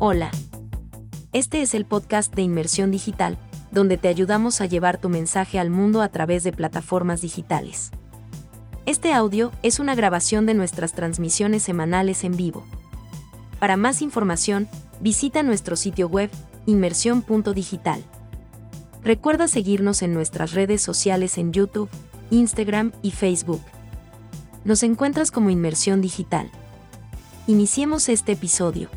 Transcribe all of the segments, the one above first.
Hola. Este es el podcast de Inmersión Digital, donde te ayudamos a llevar tu mensaje al mundo a través de plataformas digitales. Este audio es una grabación de nuestras transmisiones semanales en vivo. Para más información, visita nuestro sitio web inmersión.digital. Recuerda seguirnos en nuestras redes sociales en YouTube, Instagram y Facebook. Nos encuentras como Inmersión Digital. Iniciemos este episodio.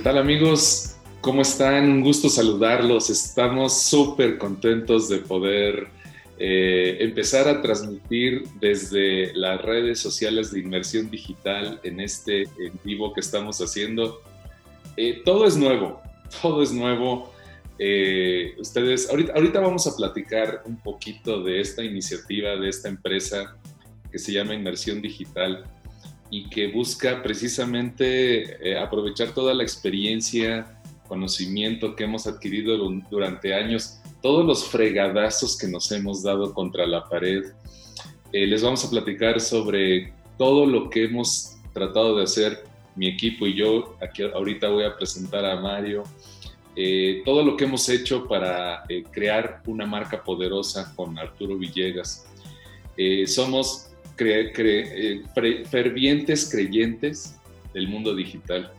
¿Qué tal amigos? ¿Cómo están? Un gusto saludarlos. Estamos súper contentos de poder eh, empezar a transmitir desde las redes sociales de inmersión digital en este en vivo que estamos haciendo. Eh, todo es nuevo, todo es nuevo. Eh, ustedes, ahorita, ahorita vamos a platicar un poquito de esta iniciativa, de esta empresa que se llama Inmersión Digital y que busca precisamente eh, aprovechar toda la experiencia, conocimiento que hemos adquirido durante años, todos los fregadazos que nos hemos dado contra la pared. Eh, les vamos a platicar sobre todo lo que hemos tratado de hacer mi equipo y yo. Aquí ahorita voy a presentar a Mario. Eh, todo lo que hemos hecho para crear una marca poderosa con Arturo Villegas. somos eh, fervientes creyentes del mundo digital.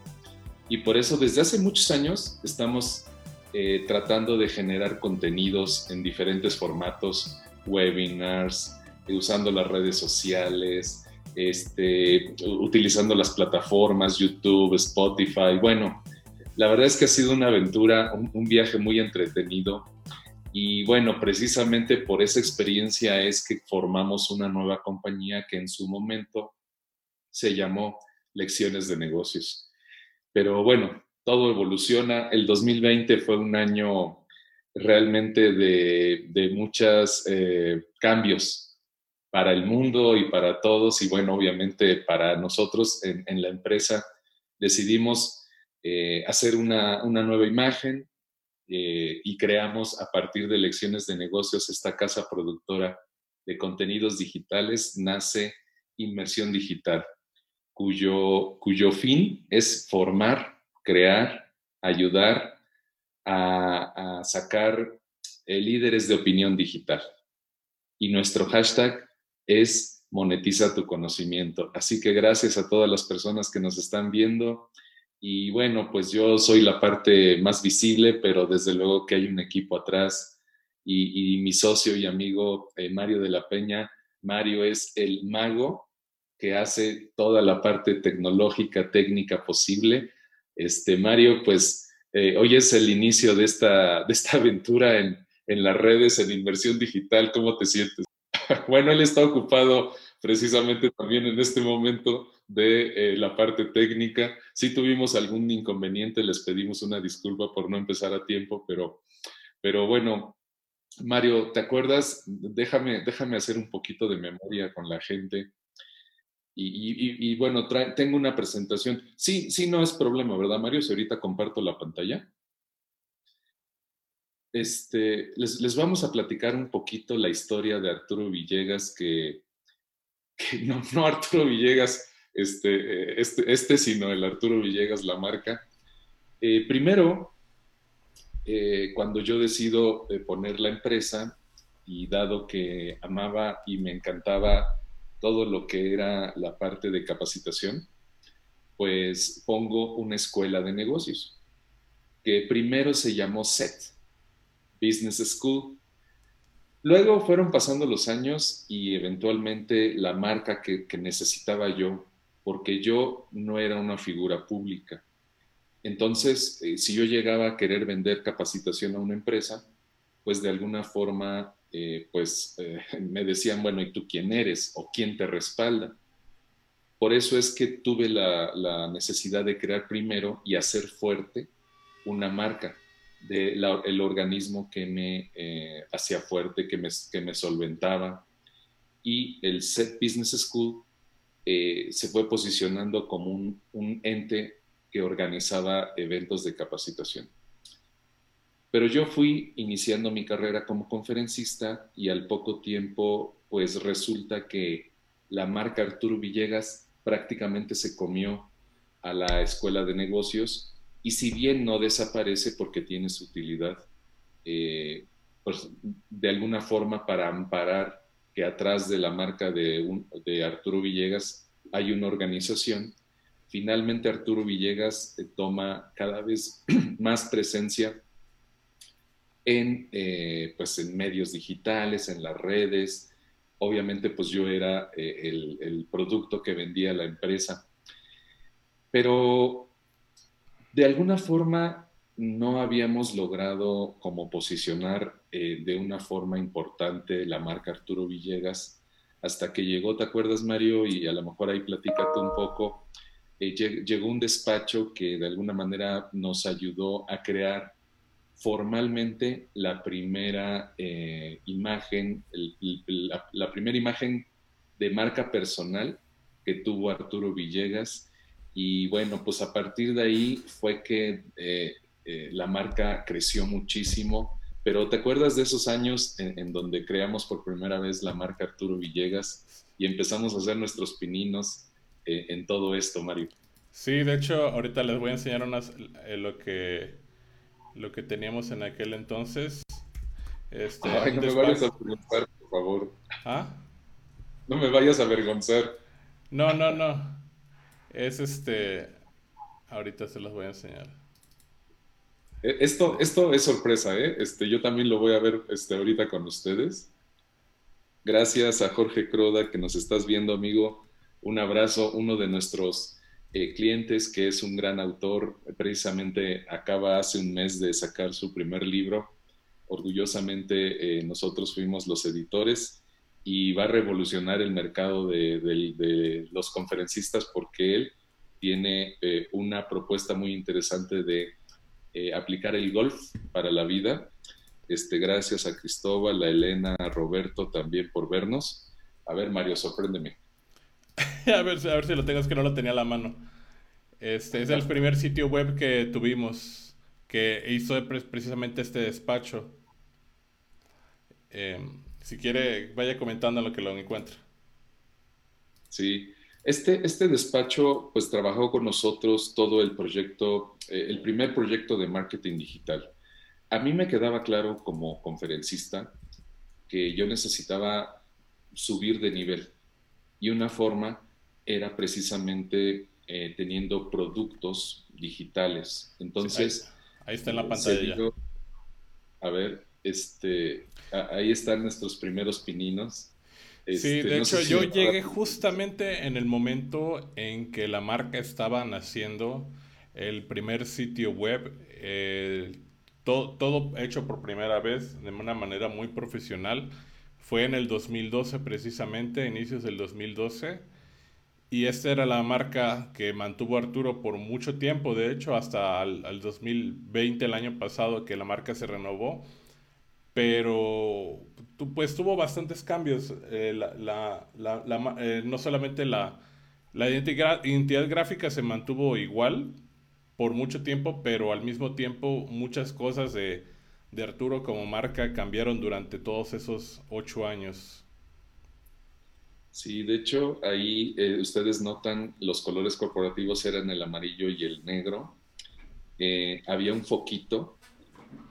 Y por eso desde hace muchos años estamos eh, tratando de generar contenidos en diferentes formatos, webinars, eh, usando las redes sociales, este, utilizando las plataformas, YouTube, Spotify. Bueno, la verdad es que ha sido una aventura, un viaje muy entretenido y bueno, precisamente por esa experiencia es que formamos una nueva compañía que en su momento se llamó Lecciones de Negocios. Pero bueno, todo evoluciona. El 2020 fue un año realmente de, muchos eh, cambios para el mundo y para todos. Y bueno, obviamente para nosotros en, la empresa decidimos eh, hacer una, una nueva imagen, eh, y creamos a partir de lecciones de negocios esta casa productora de contenidos digitales, nace Inmersión Digital, cuyo, cuyo fin es formar, crear, ayudar a, sacar eh, líderes de opinión digital. Y nuestro hashtag es monetiza tu conocimiento. Así que gracias a todas las personas que nos están viendo y bueno, pues yo soy la parte más visible, pero desde luego que hay un equipo atrás. Y, mi socio y amigo eh, Mario de la Peña, Mario es el mago que hace toda la parte tecnológica, técnica posible. Este, Mario, pues eh, hoy es el inicio de esta, de esta aventura en, en las redes, en inversión digital. ¿Cómo te sientes? bueno, él está ocupado precisamente también en este momento de eh, la parte técnica. Si tuvimos algún inconveniente, les pedimos una disculpa por no empezar a tiempo, pero, pero bueno, Mario, ¿te acuerdas? Déjame, déjame hacer un poquito de memoria con la gente. Y, bueno, tengo una presentación. Sí, sí, no es problema, ¿verdad, Mario? Si ahorita comparto la pantalla. Este, les, les, vamos a platicar un poquito la historia de Arturo Villegas, que, que no, no Arturo Villegas, este, este, este, sino el Arturo Villegas, la marca. Eh, primero, eh, cuando yo decido eh, poner la empresa, y dado que amaba y me encantaba todo lo que era la parte de capacitación, pues pongo una escuela de negocios, que primero se llamó SET, Business School, Luego fueron pasando los años y eventualmente la marca que, necesitaba yo porque yo no era una figura pública. Entonces, eh, si yo llegaba a querer vender capacitación a una empresa, pues de alguna forma, eh, pues eh, me decían, bueno, ¿y tú quién eres? ¿O quién te respalda? Por eso es que tuve la, necesidad de crear primero y hacer fuerte una marca del organismo que me hacía fuerte, que me, que me solventaba. Y el SET Business School eh, se fue posicionando como un, ente que organizaba eventos de capacitación. Pero yo fui iniciando mi carrera como conferencista y al poco tiempo, pues resulta que la marca Arturo Villegas prácticamente se comió a la escuela de negocios y si bien no desaparece porque tiene su utilidad, eh, pues, de alguna forma para amparar que atrás de la marca de, Arturo Villegas hay una organización, finalmente Arturo Villegas eh, toma cada vez más presencia en, eh, pues en medios digitales, en las redes. Obviamente, pues yo era el, el producto que vendía la empresa. Pero de alguna forma no habíamos logrado como posicionar eh, de una forma importante la marca Arturo Villegas hasta que llegó, ¿te acuerdas Mario? Y a lo mejor ahí platícate un poco. Eh, llegó un despacho que de alguna manera nos ayudó a crear formalmente la primera eh, imagen, la, primera imagen de marca personal que tuvo Arturo Villegas. Y bueno, pues a partir de ahí fue que la marca creció muchísimo, pero ¿te acuerdas de esos años en, donde creamos por primera vez la marca Arturo Villegas y empezamos a hacer nuestros pininos eh, en todo esto, Mario? Sí, de hecho, ahorita les voy a enseñar unas, eh, lo, que, lo que teníamos en aquel entonces. Este, Ay, no me vayas a avergonzar, por favor. ¿Ah? No me vayas a avergonzar. No, no, no. Es este. Ahorita se los voy a enseñar. Eh, esto, esto es sorpresa, ¿eh? Este, yo también lo voy a ver este, ahorita con ustedes. Gracias a Jorge Croda que nos estás viendo, amigo. Un abrazo, uno de nuestros eh, clientes que es un gran autor, precisamente acaba hace un mes de sacar su primer libro. Orgullosamente nosotros fuimos los editores y va a revolucionar el mercado de los conferencistas porque él tiene una propuesta muy interesante de eh, aplicar el golf para la vida. Este, gracias a Cristóbal, a Elena, a Roberto también por vernos. A ver, Mario, sorpréndeme. a, ver, a ver si lo tengo, es que no lo tenía a la mano. Este es el primer sitio web que tuvimos que hizo precisamente este despacho. Em, si quiere, vaya comentando lo que lo encuentra. Sí, este, este despacho pues trabajó con nosotros todo el proyecto, eh, el primer proyecto de marketing digital. A mí me quedaba claro como conferencista que yo necesitaba subir de nivel y una forma era precisamente eh, teniendo productos digitales. Entonces, ahí, está en la pantalla. a ver, este, ahí están nuestros primeros pininos sí, este, de hecho yo llegué justamente en el momento en que la marca estaba naciendo, el primer sitio web, eh, todo, hecho por primera vez de una manera muy profesional. Fue en el 2012 precisamente, inicios del 2012. Y esta era la marca que mantuvo Arturo por mucho tiempo, de hecho, hasta el 2020, el año pasado, que la marca se renovó pero pues tuvo bastantes cambios. Eh, eh, no solamente la, identidad, identidad, gráfica se mantuvo igual por mucho tiempo, pero al mismo tiempo muchas cosas de, Arturo como marca cambiaron durante todos esos ocho años. Sí, de hecho ahí eh, ustedes notan los colores corporativos eran el amarillo y el negro. había un foquito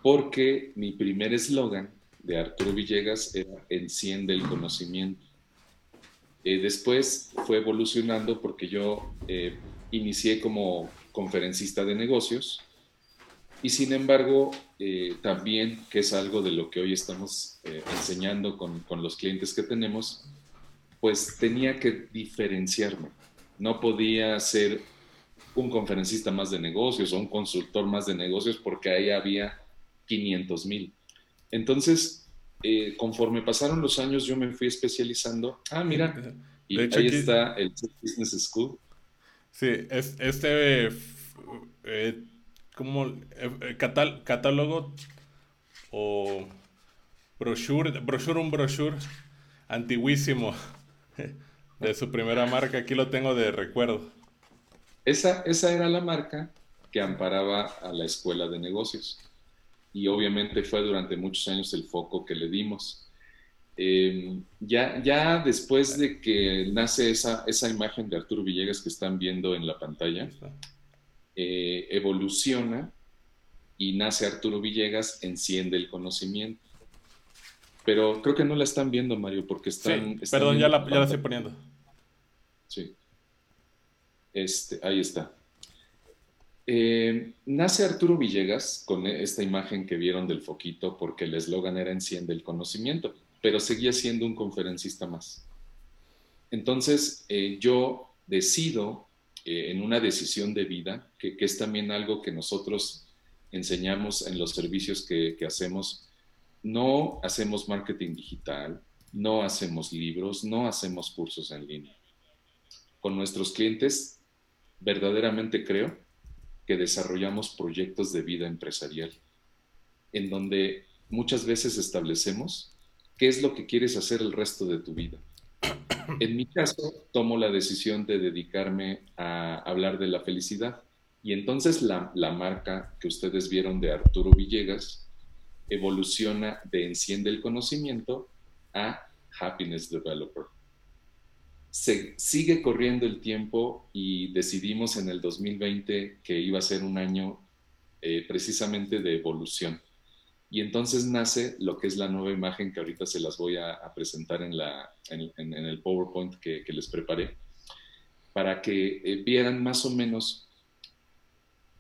porque mi primer eslogan de Arturo Villegas era Enciende el conocimiento. Eh, después fue evolucionando porque yo eh, inicié como conferencista de negocios y sin embargo eh, también, que es algo de lo que hoy estamos enseñando con, con los clientes que tenemos, pues tenía que diferenciarme. No podía ser un conferencista más de negocios o un consultor más de negocios porque ahí había 500 mil. Entonces, eh, conforme pasaron los años, yo me fui especializando. Ah, mira, y ahí está el Business School. Sí, es, este, eh, como eh, catálogo o brochure, brochure, un brochure antiguísimo de su primera marca. Aquí lo tengo de recuerdo. Esa, esa era la marca que amparaba a la escuela de negocios y obviamente fue durante muchos años el foco que le dimos. em, ya, ya después de que nace esa, esa imagen de Arturo Villegas que están viendo en la pantalla, eh, evoluciona y nace Arturo Villegas, enciende el conocimiento. Pero creo que no la están viendo, Mario, porque están... perdón, ya la, ya la estoy poniendo. Sí. Este, ahí está. Eh, nace Arturo Villegas con esta imagen que vieron del foquito porque el eslogan era Enciende el conocimiento, pero seguía siendo un conferencista más. Entonces eh, yo decido eh, en una decisión de vida, que, es también algo que nosotros enseñamos en los servicios que hacemos, no hacemos marketing digital, no hacemos libros, no hacemos cursos en línea. Con nuestros clientes, verdaderamente creo que desarrollamos proyectos de vida empresarial, en donde muchas veces establecemos qué es lo que quieres hacer el resto de tu vida. En mi caso, tomo la decisión de dedicarme a hablar de la felicidad. Y entonces la, la marca que ustedes vieron de Arturo Villegas evoluciona de Enciende el Conocimiento a Happiness Developer se sigue corriendo el tiempo y decidimos en el 2020 que iba a ser un año eh, precisamente de evolución. Y entonces nace lo que es la nueva imagen que ahorita se las voy a, presentar en, la, en, el PowerPoint que, les preparé, para que eh, vieran más o menos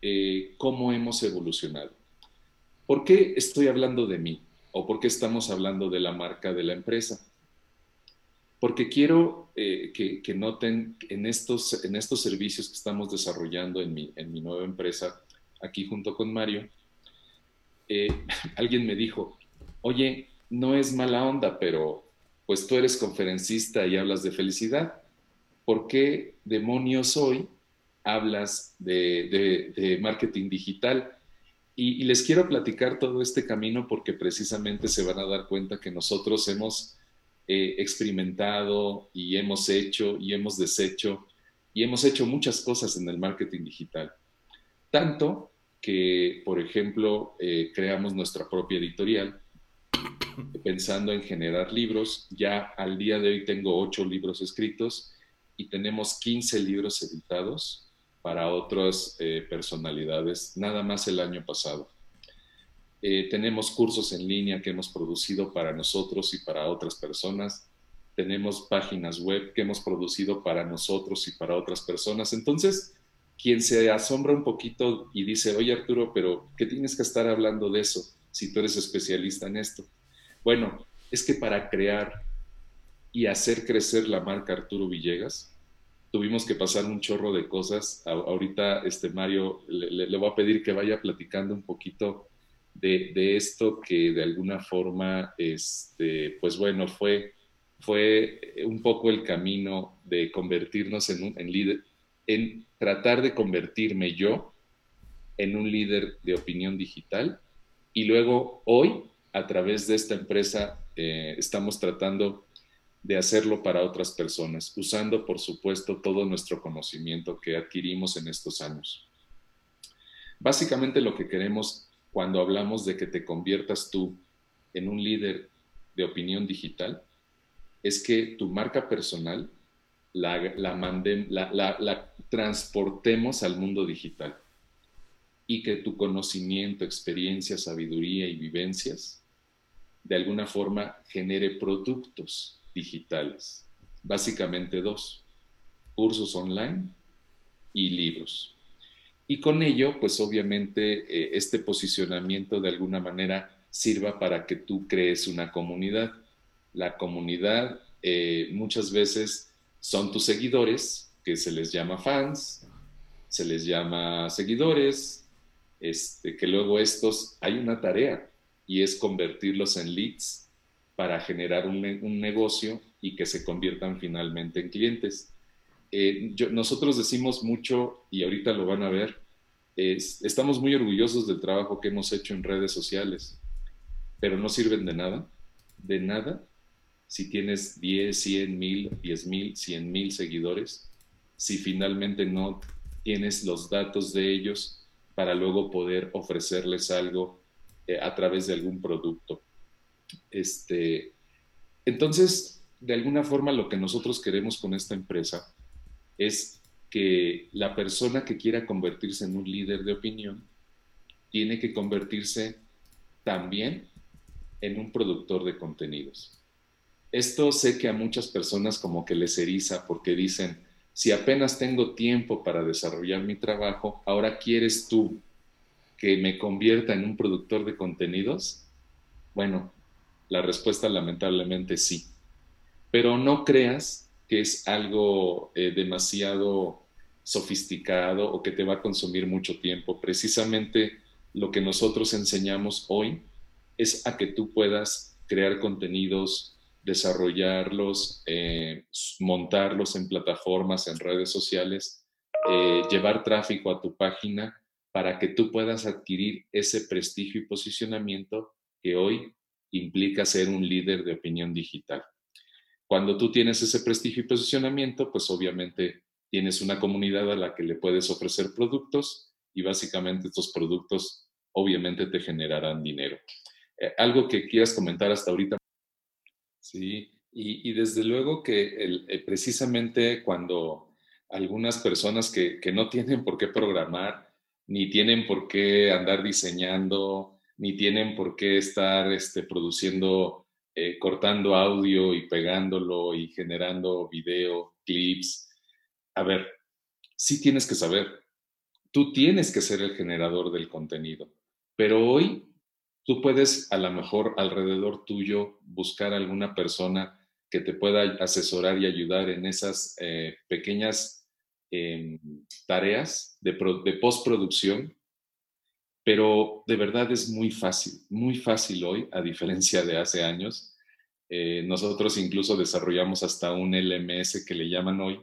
eh, cómo hemos evolucionado. ¿Por qué estoy hablando de mí? ¿O por qué estamos hablando de la marca de la empresa? Porque quiero eh, que, noten en estos, en estos servicios que estamos desarrollando en mi, en mi nueva empresa, aquí junto con Mario, eh, alguien me dijo, oye, no es mala onda, pero pues tú eres conferencista y hablas de felicidad. ¿Por qué demonios hoy hablas de, marketing digital? y les quiero platicar todo este camino porque precisamente se van a dar cuenta que nosotros hemos experimentado y hemos hecho y hemos deshecho y hemos hecho muchas cosas en el marketing digital. Tanto que, por ejemplo, eh, creamos nuestra propia editorial pensando en generar libros. Ya al día de hoy tengo ocho libros escritos y tenemos 15 libros editados para otras eh, personalidades, nada más el año pasado. Eh, tenemos cursos en línea que hemos producido para nosotros y para otras personas. Tenemos páginas web que hemos producido para nosotros y para otras personas. Entonces, quien se asombra un poquito y dice, oye Arturo, pero ¿qué tienes que estar hablando de eso si tú eres especialista en esto? Bueno, es que para crear y hacer crecer la marca Arturo Villegas, tuvimos que pasar un chorro de cosas. ahorita, este Mario, le, le voy a pedir que vaya platicando un poquito de, esto que de alguna forma, este, pues bueno, fue, fue un poco el camino de convertirnos en un en líder, en tratar de convertirme yo en un líder de opinión digital y luego hoy a través de esta empresa eh, estamos tratando de hacerlo para otras personas, usando por supuesto todo nuestro conocimiento que adquirimos en estos años. Básicamente lo que queremos cuando hablamos de que te conviertas tú en un líder de opinión digital, es que tu marca personal la, transportemos al mundo digital y que tu conocimiento, experiencia, sabiduría y vivencias de alguna forma genere productos digitales. Básicamente dos, cursos online y libros. Y con ello, pues obviamente eh, este posicionamiento de alguna manera sirva para que tú crees una comunidad. La comunidad eh, muchas veces son tus seguidores, que se les llama fans, se les llama seguidores, este, que luego estos, hay una tarea y es convertirlos en leads para generar un, negocio y que se conviertan finalmente en clientes. Eh, nosotros decimos mucho, y ahorita lo van a ver, estamos muy orgullosos del trabajo que hemos hecho en redes sociales, pero no sirven de nada, de nada, si tienes 10, 100 mil, 10 mil, 100 mil seguidores, si finalmente no tienes los datos de ellos para luego poder ofrecerles algo eh, a través de algún producto. Este, Entonces, de alguna forma lo que nosotros queremos con esta empresa es que la persona que quiera convertirse en un líder de opinión tiene que convertirse también en un productor de contenidos. Esto sé que a muchas personas como que les eriza porque dicen, si apenas tengo tiempo para desarrollar mi trabajo, ahora quieres tú que me convierta en un productor de contenidos. Bueno, la respuesta lamentablemente sí. Pero no creas que es algo eh, demasiado sofisticado o que te va a consumir mucho tiempo. Precisamente lo que nosotros enseñamos hoy es a que tú puedas crear contenidos, desarrollarlos, eh, montarlos en plataformas, en redes sociales, eh, llevar tráfico a tu página para que tú puedas adquirir ese prestigio y posicionamiento que hoy implica ser un líder de opinión digital. Cuando tú tienes ese prestigio y posicionamiento, pues obviamente tienes una comunidad a la que le puedes ofrecer productos y básicamente estos productos obviamente te generarán dinero. Eh, algo que quieras comentar hasta ahorita. Sí, y, desde luego que eh, precisamente cuando algunas personas que, que, no tienen por qué programar, ni tienen por qué andar diseñando, ni tienen por qué estar este, produciendo, eh, cortando audio y pegándolo y generando video, clips. A ver, sí tienes que saber, tú tienes que ser el generador del contenido, pero hoy Tú puedes a lo mejor alrededor tuyo buscar alguna persona que te pueda asesorar y ayudar en esas eh, pequeñas em, tareas de, postproducción, pero de verdad es muy fácil, muy fácil hoy, a diferencia de hace años. Eh, nosotros incluso desarrollamos hasta un LMS que le llaman hoy,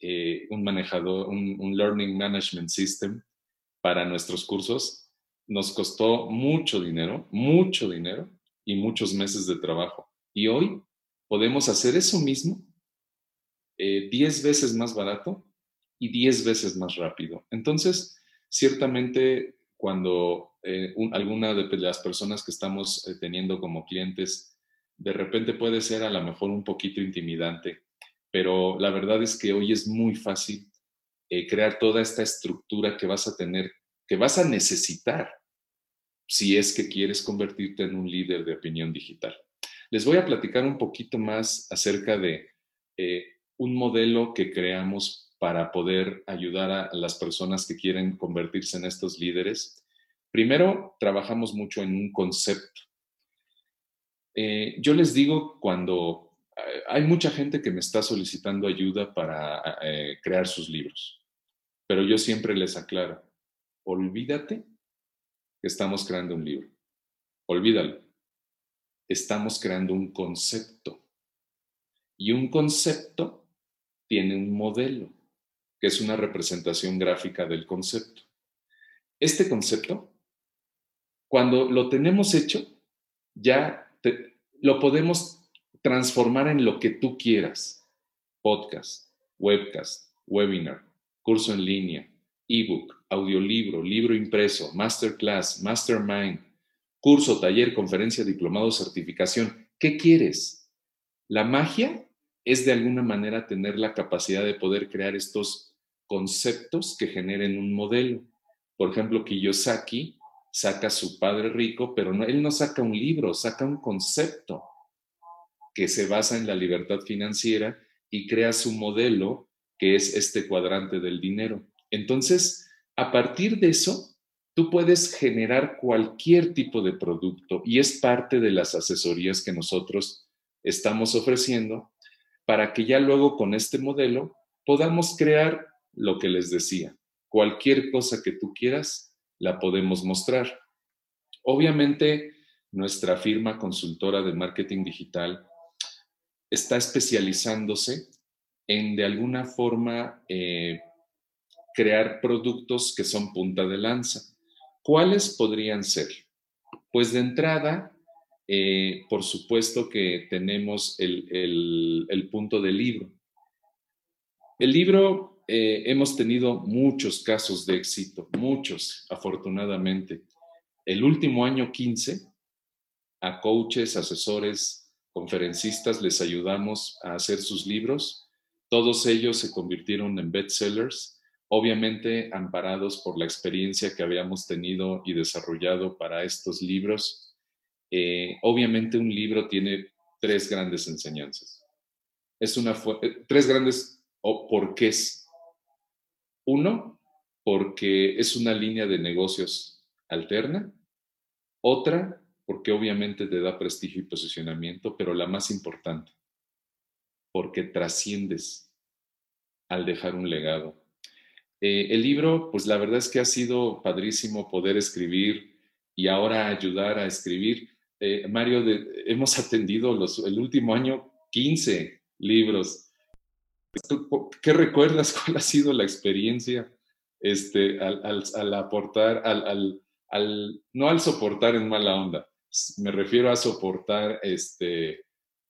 eh, un manejador, un Learning Management System para nuestros cursos nos costó mucho dinero, mucho dinero y muchos meses de trabajo. Y hoy podemos hacer eso mismo 10 eh, veces más barato y 10 veces más rápido. Entonces, ciertamente cuando eh, alguna de las personas que estamos eh, teniendo como clientes, de repente puede ser a lo mejor un poquito intimidante, pero la verdad es que hoy es muy fácil crear toda esta estructura que vas a tener que vas a necesitar si es que quieres convertirte en un líder de opinión digital. Les voy a platicar un poquito más acerca de eh, un modelo que creamos para poder ayudar a las personas que quieren convertirse en estos líderes. Primero, trabajamos mucho en un concepto. Eh, yo les digo cuando eh, hay mucha gente que me está solicitando ayuda para crear sus libros, pero yo siempre les aclaro, olvídate que estamos creando un libro. Olvídalo. Estamos creando un concepto. Y un concepto tiene un modelo, que es una representación gráfica del concepto. Este concepto, cuando lo tenemos hecho, ya lo podemos transformar en lo que tú quieras. Podcast, webcast, webinar, curso en línea, ebook, audiolibro, libro impreso, masterclass, mastermind, curso, taller, conferencia, diplomado, certificación. ¿Qué quieres? La magia es de alguna manera tener la capacidad de poder crear estos conceptos que generen un modelo. Por ejemplo, Kiyosaki saca su padre rico, pero no, él no saca un libro, saca un concepto que se basa en la libertad financiera y crea su modelo, que es este cuadrante del dinero. Entonces, a partir de eso, tú puedes generar cualquier tipo de producto y es parte de las asesorías que nosotros estamos ofreciendo para que ya luego con este modelo podamos crear lo que les decía. Cualquier cosa que tú quieras, la podemos mostrar. Obviamente, nuestra firma consultora de marketing digital está especializándose en de alguna forma eh, crear productos que son punta de lanza. ¿Cuáles podrían ser? Pues de entrada, eh, por supuesto que tenemos el, punto del libro. El libro, eh, hemos tenido muchos casos de éxito, muchos, afortunadamente. El último año 15, a coaches, asesores, conferencistas les ayudamos a hacer sus libros. Todos ellos se convirtieron en bestsellers, obviamente amparados por la experiencia que habíamos tenido y desarrollado para estos libros. Eh, obviamente un libro tiene tres grandes enseñanzas. Es una eh, tres grandes porqués. Uno, porque es una línea de negocios alterna. Otra, porque obviamente te da prestigio y posicionamiento, pero la más importante, porque trasciendes al dejar un legado. Eh, el libro, pues la verdad es que ha sido padrísimo poder escribir y ahora ayudar a escribir. Eh, Mario, hemos atendido los, el último año 15 libros. ¿Qué recuerdas? ¿Cuál ha sido la experiencia este, al, aportar, al, no al soportar en mala onda, me refiero a soportar, este,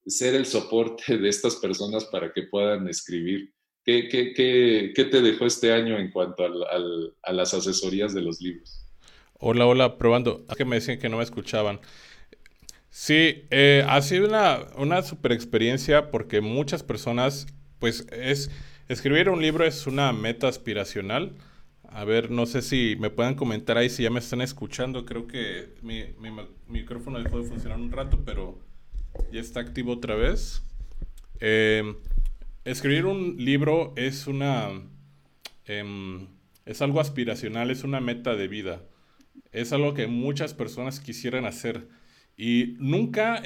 ser el soporte de estas personas para que puedan escribir. ¿Qué, qué, te dejó este año en cuanto a las asesorías de los libros? Hola, hola, probando. que me decían que no me escuchaban. Sí, eh, ha sido una, una super experiencia porque muchas personas, pues es, escribir un libro es una meta aspiracional a ver, no sé si me puedan comentar ahí si ya me están escuchando. Creo que mi, micrófono dejó de funcionar un rato, pero ya está activo otra vez. Eh, escribir un libro es una... Em, es algo aspiracional, es una meta de vida. Es algo que muchas personas quisieran hacer. Y nunca,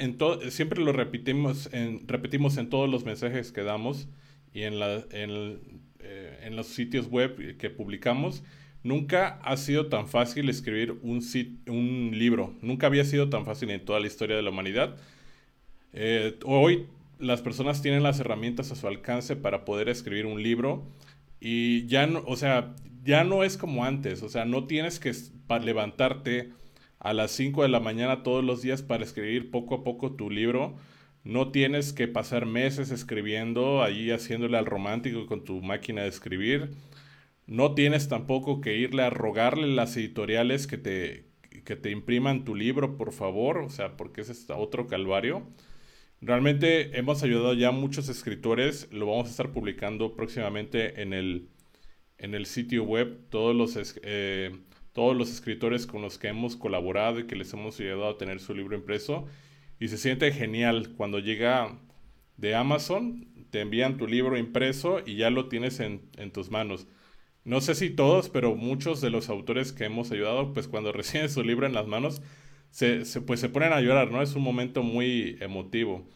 siempre lo repetimos en, repetimos en todos los mensajes que damos y en, eh, en los sitios web que publicamos, nunca ha sido tan fácil escribir un, un libro. Nunca había sido tan fácil en toda la historia de la humanidad. Eh, hoy las personas tienen las herramientas a su alcance para poder escribir un libro y ya no, o sea, ya no es como antes, o sea, no tienes que levantarte a las 5 de la mañana todos los días para escribir poco a poco tu libro no tienes que pasar meses escribiendo, allí haciéndole al romántico con tu máquina de escribir. No tienes tampoco que irle a rogarle las editoriales que te, que te impriman tu libro, por favor, o sea, porque es otro calvario. Realmente hemos ayudado ya a muchos escritores, lo vamos a estar publicando próximamente en el, en el sitio web, todos los, eh, todos los escritores con los que hemos colaborado y que les hemos ayudado a tener su libro impreso y se siente genial cuando llega de Amazon, te envían tu libro impreso y ya lo tienes en, tus manos. No sé si todos, pero muchos de los autores que hemos ayudado, pues cuando reciben su libro en las manos, se, pues se ponen a llorar, ¿no? Es un momento muy emotivo.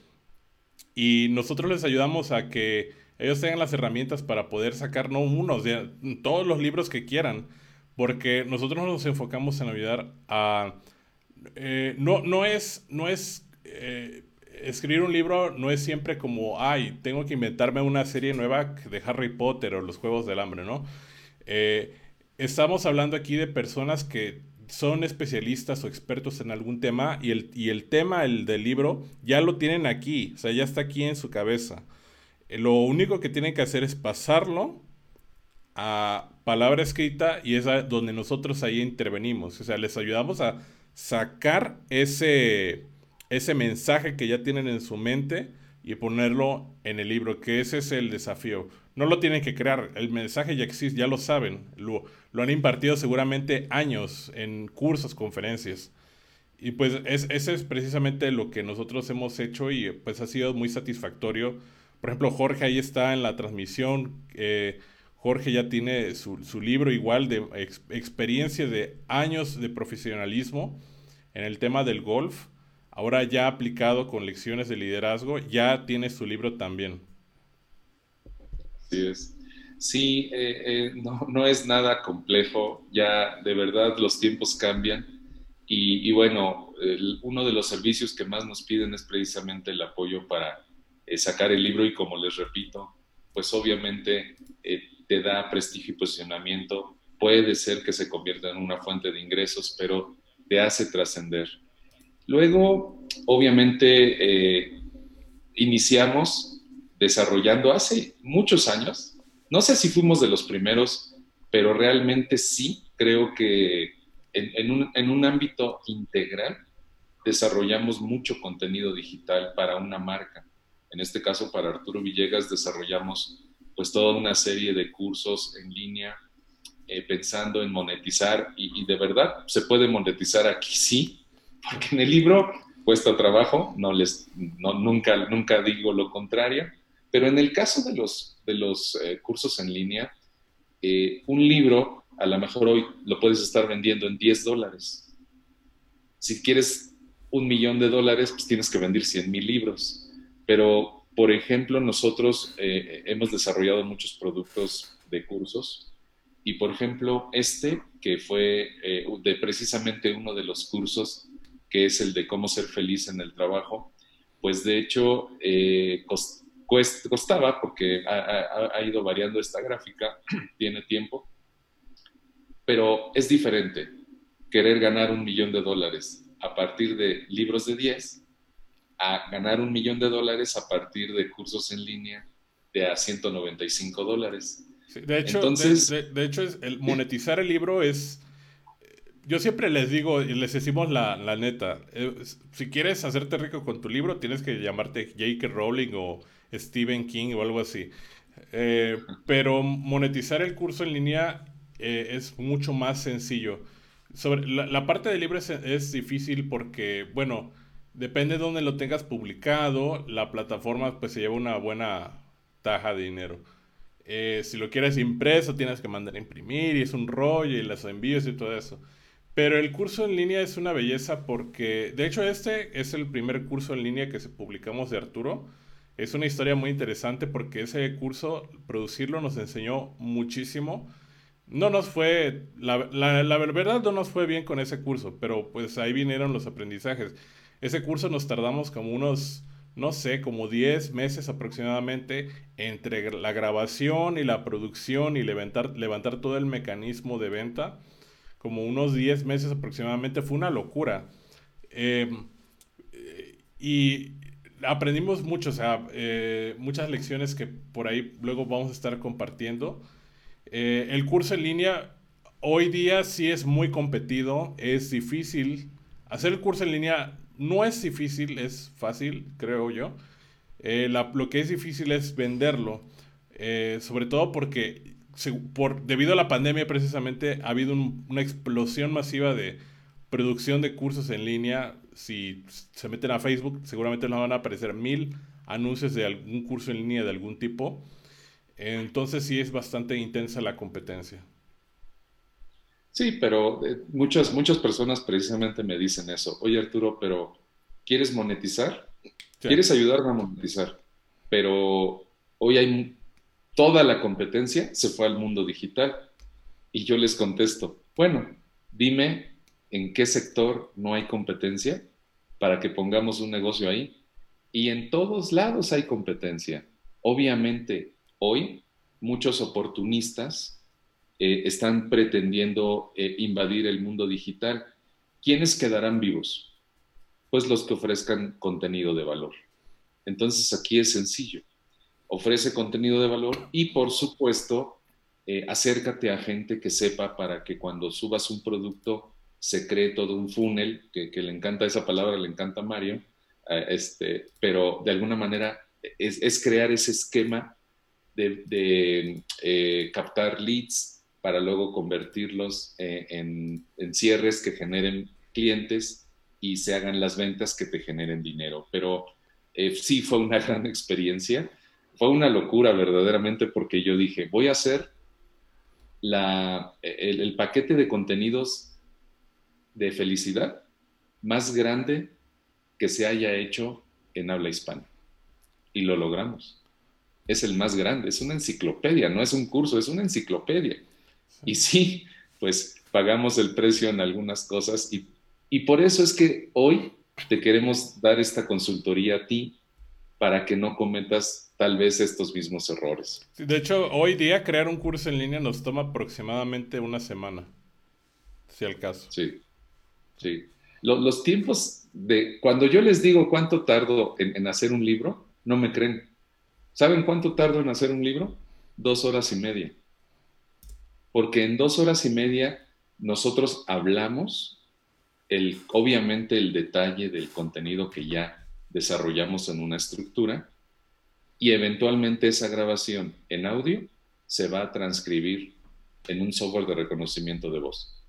Y nosotros les ayudamos a que ellos tengan las herramientas para poder sacar, no unos, todos los libros que quieran, porque nosotros nos enfocamos en ayudar a... Eh, no, no, es, no es eh, escribir un libro no es siempre como, ay, tengo que inventarme una serie nueva de Harry Potter o los Juegos del Hambre, ¿no? Eh, estamos hablando aquí de personas que son especialistas o expertos en algún tema y el, y el tema el del libro ya lo tienen aquí, o sea, ya está aquí en su cabeza. Lo único que tienen que hacer es pasarlo a palabra escrita y es donde nosotros ahí intervenimos, o sea, les ayudamos a sacar ese ese mensaje que ya tienen en su mente y ponerlo en el libro, que ese es el desafío. No lo tienen que crear, el mensaje ya existe, ya lo saben, lo, lo han impartido seguramente años en cursos, conferencias. Y pues es, ese es precisamente lo que nosotros hemos hecho y pues ha sido muy satisfactorio. Por ejemplo, Jorge ahí está en la transmisión. Eh, Jorge ya tiene su, su libro igual de experiencia de años de profesionalismo en el tema del golf ahora ya aplicado con lecciones de liderazgo, ya tiene su libro también. Así es. Sí, eh, eh, no, es nada complejo, ya de verdad los tiempos cambian y, bueno, uno de los servicios que más nos piden es precisamente el apoyo para eh, sacar el libro y como les repito, pues obviamente te da prestigio y posicionamiento, puede ser que se convierta en una fuente de ingresos, pero te hace trascender. Luego, obviamente, eh, iniciamos desarrollando hace muchos años, no sé si fuimos de los primeros, pero realmente sí, creo que en, un, ámbito integral, desarrollamos mucho contenido digital para una marca. En este caso, para Arturo Villegas, desarrollamos pues toda una serie de cursos en línea eh, pensando en monetizar y, de verdad se puede monetizar aquí sí, porque en el libro cuesta trabajo, no les, nunca, nunca digo lo contrario, pero en el caso de los, de los eh, cursos en línea, eh, un libro a lo mejor hoy lo puedes estar vendiendo en 10 dólares. Si quieres un millón de dólares, pues tienes que vender 100 mil libros. Pero, por ejemplo, nosotros hemos desarrollado muchos productos de cursos y por ejemplo, este, que fue eh, de precisamente uno de los cursos, que es el de cómo ser feliz en el trabajo, pues de hecho eh, costaba, porque ha, ido variando esta gráfica, tiene tiempo, pero es diferente querer ganar un millón de dólares a partir de libros de 10 a ganar un millón de dólares a partir de cursos en línea de a 195 dólares de hecho, Entonces, de, hecho es, el monetizar el libro es... Yo siempre les digo y les decimos la, la neta, eh, si quieres hacerte rico con tu libro, tienes que llamarte J.K. Rowling o Stephen King o algo así. Eh, pero monetizar el curso en línea eh, es mucho más sencillo. Sobre, la, parte del libro es, es, difícil porque, bueno, depende de dónde lo tengas publicado, la plataforma pues se lleva una buena taja de dinero. Eh, si lo quieres impreso, tienes que mandar a imprimir y es un rollo y los envíos y todo eso. Pero el curso en línea es una belleza porque, de hecho, este es el primer curso en línea que publicamos de Arturo. Es una historia muy interesante porque ese curso, producirlo nos enseñó muchísimo. No nos fue, la, la, la verdad no nos fue bien con ese curso, pero pues ahí vinieron los aprendizajes. Ese curso nos tardamos como unos no sé, como 10 meses aproximadamente entre la grabación y la producción y levantar, todo el mecanismo de venta. Como unos 10 meses aproximadamente, fue una locura. Em, y aprendimos mucho, o sea, eh, muchas lecciones que por ahí luego vamos a estar compartiendo. Eh, el curso en línea hoy día sí es muy competido, es difícil. Hacer el curso en línea no es difícil, es fácil, creo yo. Eh, lo que es difícil es venderlo, eh, sobre todo porque por, debido a la pandemia precisamente ha habido una explosión masiva de producción de cursos en línea. Si se meten a Facebook, seguramente les van a aparecer mil anuncios de algún curso en línea de algún tipo. Entonces sí es bastante intensa la competencia. Sí, pero eh, muchas, muchas personas precisamente me dicen eso. Oye, Arturo, pero ¿quieres monetizar? ¿Quieres ayudarme a monetizar? Pero hoy hay toda la competencia se fue al mundo digital. Y yo les contesto, bueno, dime en qué sector no hay competencia para que pongamos un negocio ahí. Y en todos lados hay competencia. Obviamente, hoy muchos oportunistas eh, están pretendiendo eh, invadir el mundo digital. ¿Quiénes quedarán vivos? Pues los que ofrezcan contenido de valor. Entonces aquí es sencillo. Ofrece contenido de valor y por supuesto eh, acércate a gente que sepa para que cuando subas un producto se cree todo un funnel, que, le encanta esa palabra, le encanta a Mario, este, pero de alguna manera es, crear ese esquema de, captar leads, para luego convertirlos eh, en, cierres que generen clientes y se hagan las ventas que te generen dinero. Pero eh, sí fue una gran experiencia. Fue una locura verdaderamente porque yo dije, voy a hacer la, el, el paquete de contenidos de felicidad más grande que se haya hecho en habla hispana. Y lo logramos. Es el más grande, es una enciclopedia, no es un curso, es una enciclopedia. Y sí, pues pagamos el precio en algunas cosas y, por eso es que hoy te queremos dar esta consultoría a ti para que no cometas tal vez estos mismos errores. de hecho, hoy día crear un curso en línea nos toma aproximadamente una semana, si al caso. Sí, sí. Los, tiempos de... Cuando yo les digo cuánto tardo en, en hacer un libro, no me creen. ¿Saben cuánto tardo en hacer un libro? Dos horas y media porque en dos horas y media nosotros hablamos el, obviamente el detalle del contenido que ya desarrollamos en una estructura y eventualmente esa grabación en audio se va a transcribir en un software de reconocimiento de voz.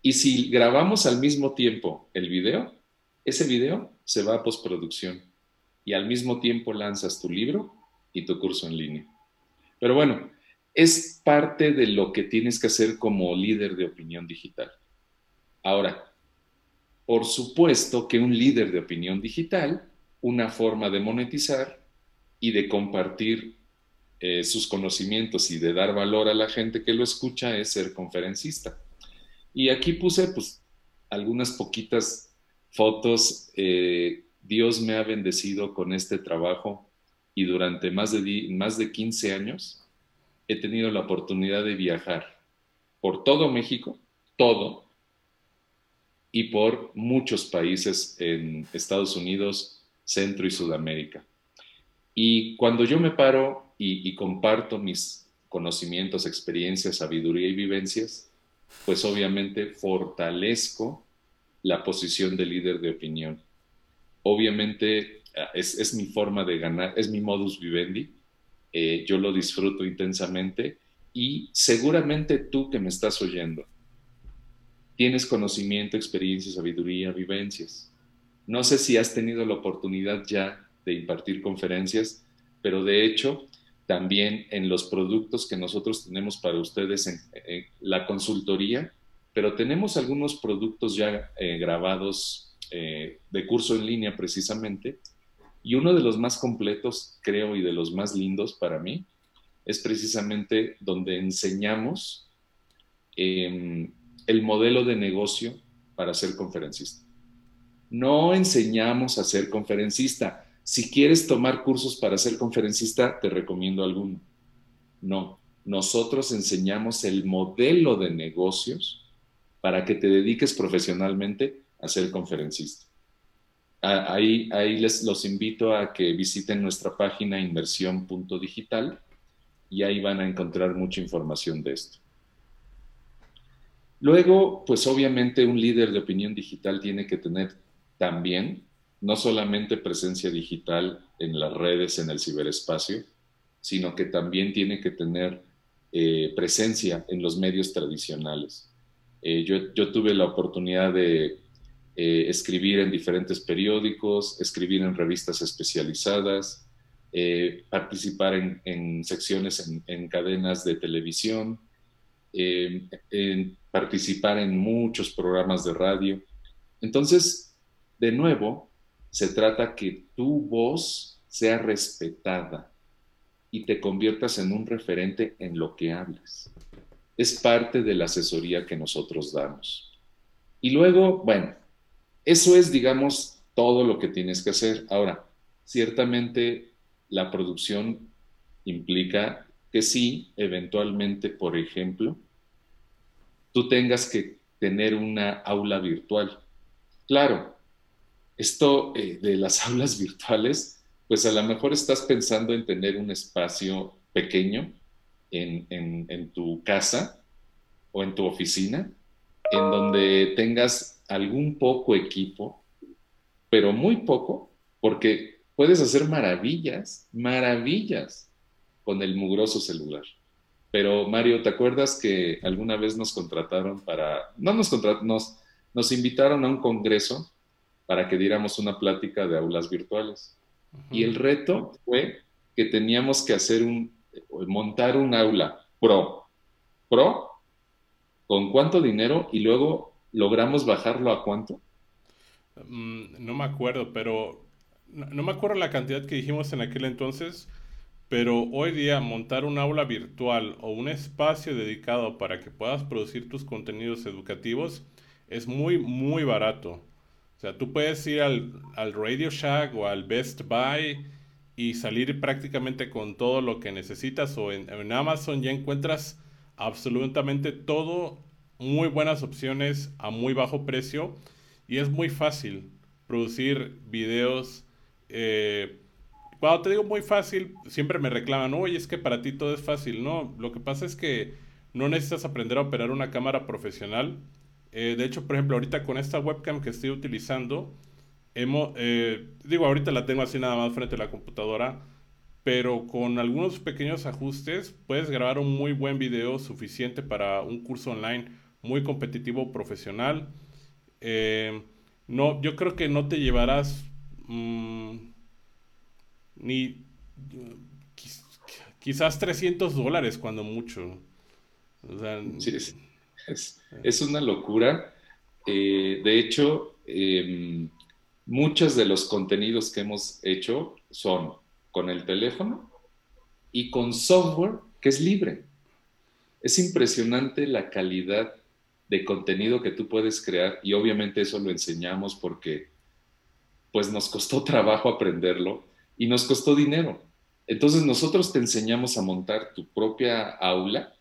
Y si grabamos al mismo tiempo el video, ese video se va a postproducción y al mismo tiempo lanzas tu libro y tu curso en línea. Pero bueno, es parte de lo que tienes que hacer como líder de opinión digital. Ahora, por supuesto que un líder de opinión digital, una forma de monetizar y de compartir eh, sus conocimientos y de dar valor a la gente que lo escucha es ser conferencista. Y aquí puse pues algunas poquitas fotos. Eh, Dios me ha bendecido con este trabajo y durante más de, más de 15 años he tenido la oportunidad de viajar por todo México, todo, y por muchos países en Estados Unidos, Centro y Sudamérica. Y cuando yo me paro y, comparto mis conocimientos, experiencias, sabiduría y vivencias, pues obviamente fortalezco la posición de líder de opinión. Obviamente es, es mi forma de ganar, es mi modus vivendi, eh, yo lo disfruto intensamente y seguramente tú que me estás oyendo, tienes conocimiento, experiencia, sabiduría, vivencias. No sé si has tenido la oportunidad ya de impartir conferencias, pero de hecho también en los productos que nosotros tenemos para ustedes en, la consultoría, pero tenemos algunos productos ya eh, grabados eh, de curso en línea precisamente, y uno de los más completos, creo, y de los más lindos para mí, es precisamente donde enseñamos em, el modelo de negocio para ser conferencista. No enseñamos a ser conferencista. Si quieres tomar cursos para ser conferencista, te recomiendo alguno. No, nosotros enseñamos el modelo de negocios para que te dediques profesionalmente a ser conferencista ahí, ahí les los invito a que visiten nuestra página inversión.digital y ahí van a encontrar mucha información de esto. Luego, pues obviamente un líder de opinión digital tiene que tener también no solamente presencia digital en las redes, en el ciberespacio, sino que también tiene que tener eh, presencia en los medios tradicionales. Eh, yo, yo, tuve la oportunidad de eh, escribir en diferentes periódicos, escribir en revistas especializadas, eh, participar en, secciones en, cadenas de televisión, eh, participar en muchos programas de radio. Entonces, de nuevo, se trata que tu voz sea respetada y te conviertas en un referente en lo que hablas. Es parte de la asesoría que nosotros damos. Y luego, bueno, eso es, digamos, todo lo que tienes que hacer. Ahora, ciertamente la producción implica que sí, eventualmente, por ejemplo, tú tengas que tener una aula virtual. Claro, esto eh, de las aulas virtuales, pues a lo mejor estás pensando en tener un espacio pequeño en, en tu casa o en tu oficina, en donde tengas algún poco equipo, pero muy poco, porque puedes hacer maravillas, maravillas con el mugroso celular. Pero Mario, ¿te acuerdas que alguna vez nos contrataron para, no nos contrataron, nos, nos invitaron a un congreso para que diéramos una plática de aulas virtuales? Y el reto fue que teníamos que hacer un, montar un aula pro, pro, con cuánto dinero y luego ¿Logramos bajarlo a cuánto? Mm, no me acuerdo, pero no, me acuerdo la cantidad que dijimos en aquel entonces, pero hoy día montar un aula virtual o un espacio dedicado para que puedas producir tus contenidos educativos es muy, muy barato. O sea, tú puedes ir al, Radio Shack o al Best Buy y salir prácticamente con todo lo que necesitas o en Amazon ya encuentras absolutamente todo muy buenas opciones a muy bajo precio y es muy fácil producir videos. Eh, cuando te digo muy fácil, siempre me reclaman, oye, es que para ti todo es fácil. No, lo que pasa es que no necesitas aprender a operar una cámara profesional. Eh, de hecho, por ejemplo, ahorita con esta webcam que estoy utilizando, eh, digo, ahorita la tengo así nada más frente a la computadora, pero con algunos pequeños ajustes puedes grabar un muy buen video suficiente para un curso online muy competitivo, profesional. Eh, no, yo creo que no te llevarás mm, ni quizás 300 dólares cuando mucho. es, una locura. Eh, de hecho, em, muchos de los contenidos que hemos hecho son con el teléfono y con software que es libre. Es impresionante la calidad de contenido que tú puedes crear y obviamente eso lo enseñamos porque pues nos costó trabajo aprenderlo y nos costó dinero. Entonces nosotros te enseñamos a montar tu propia aula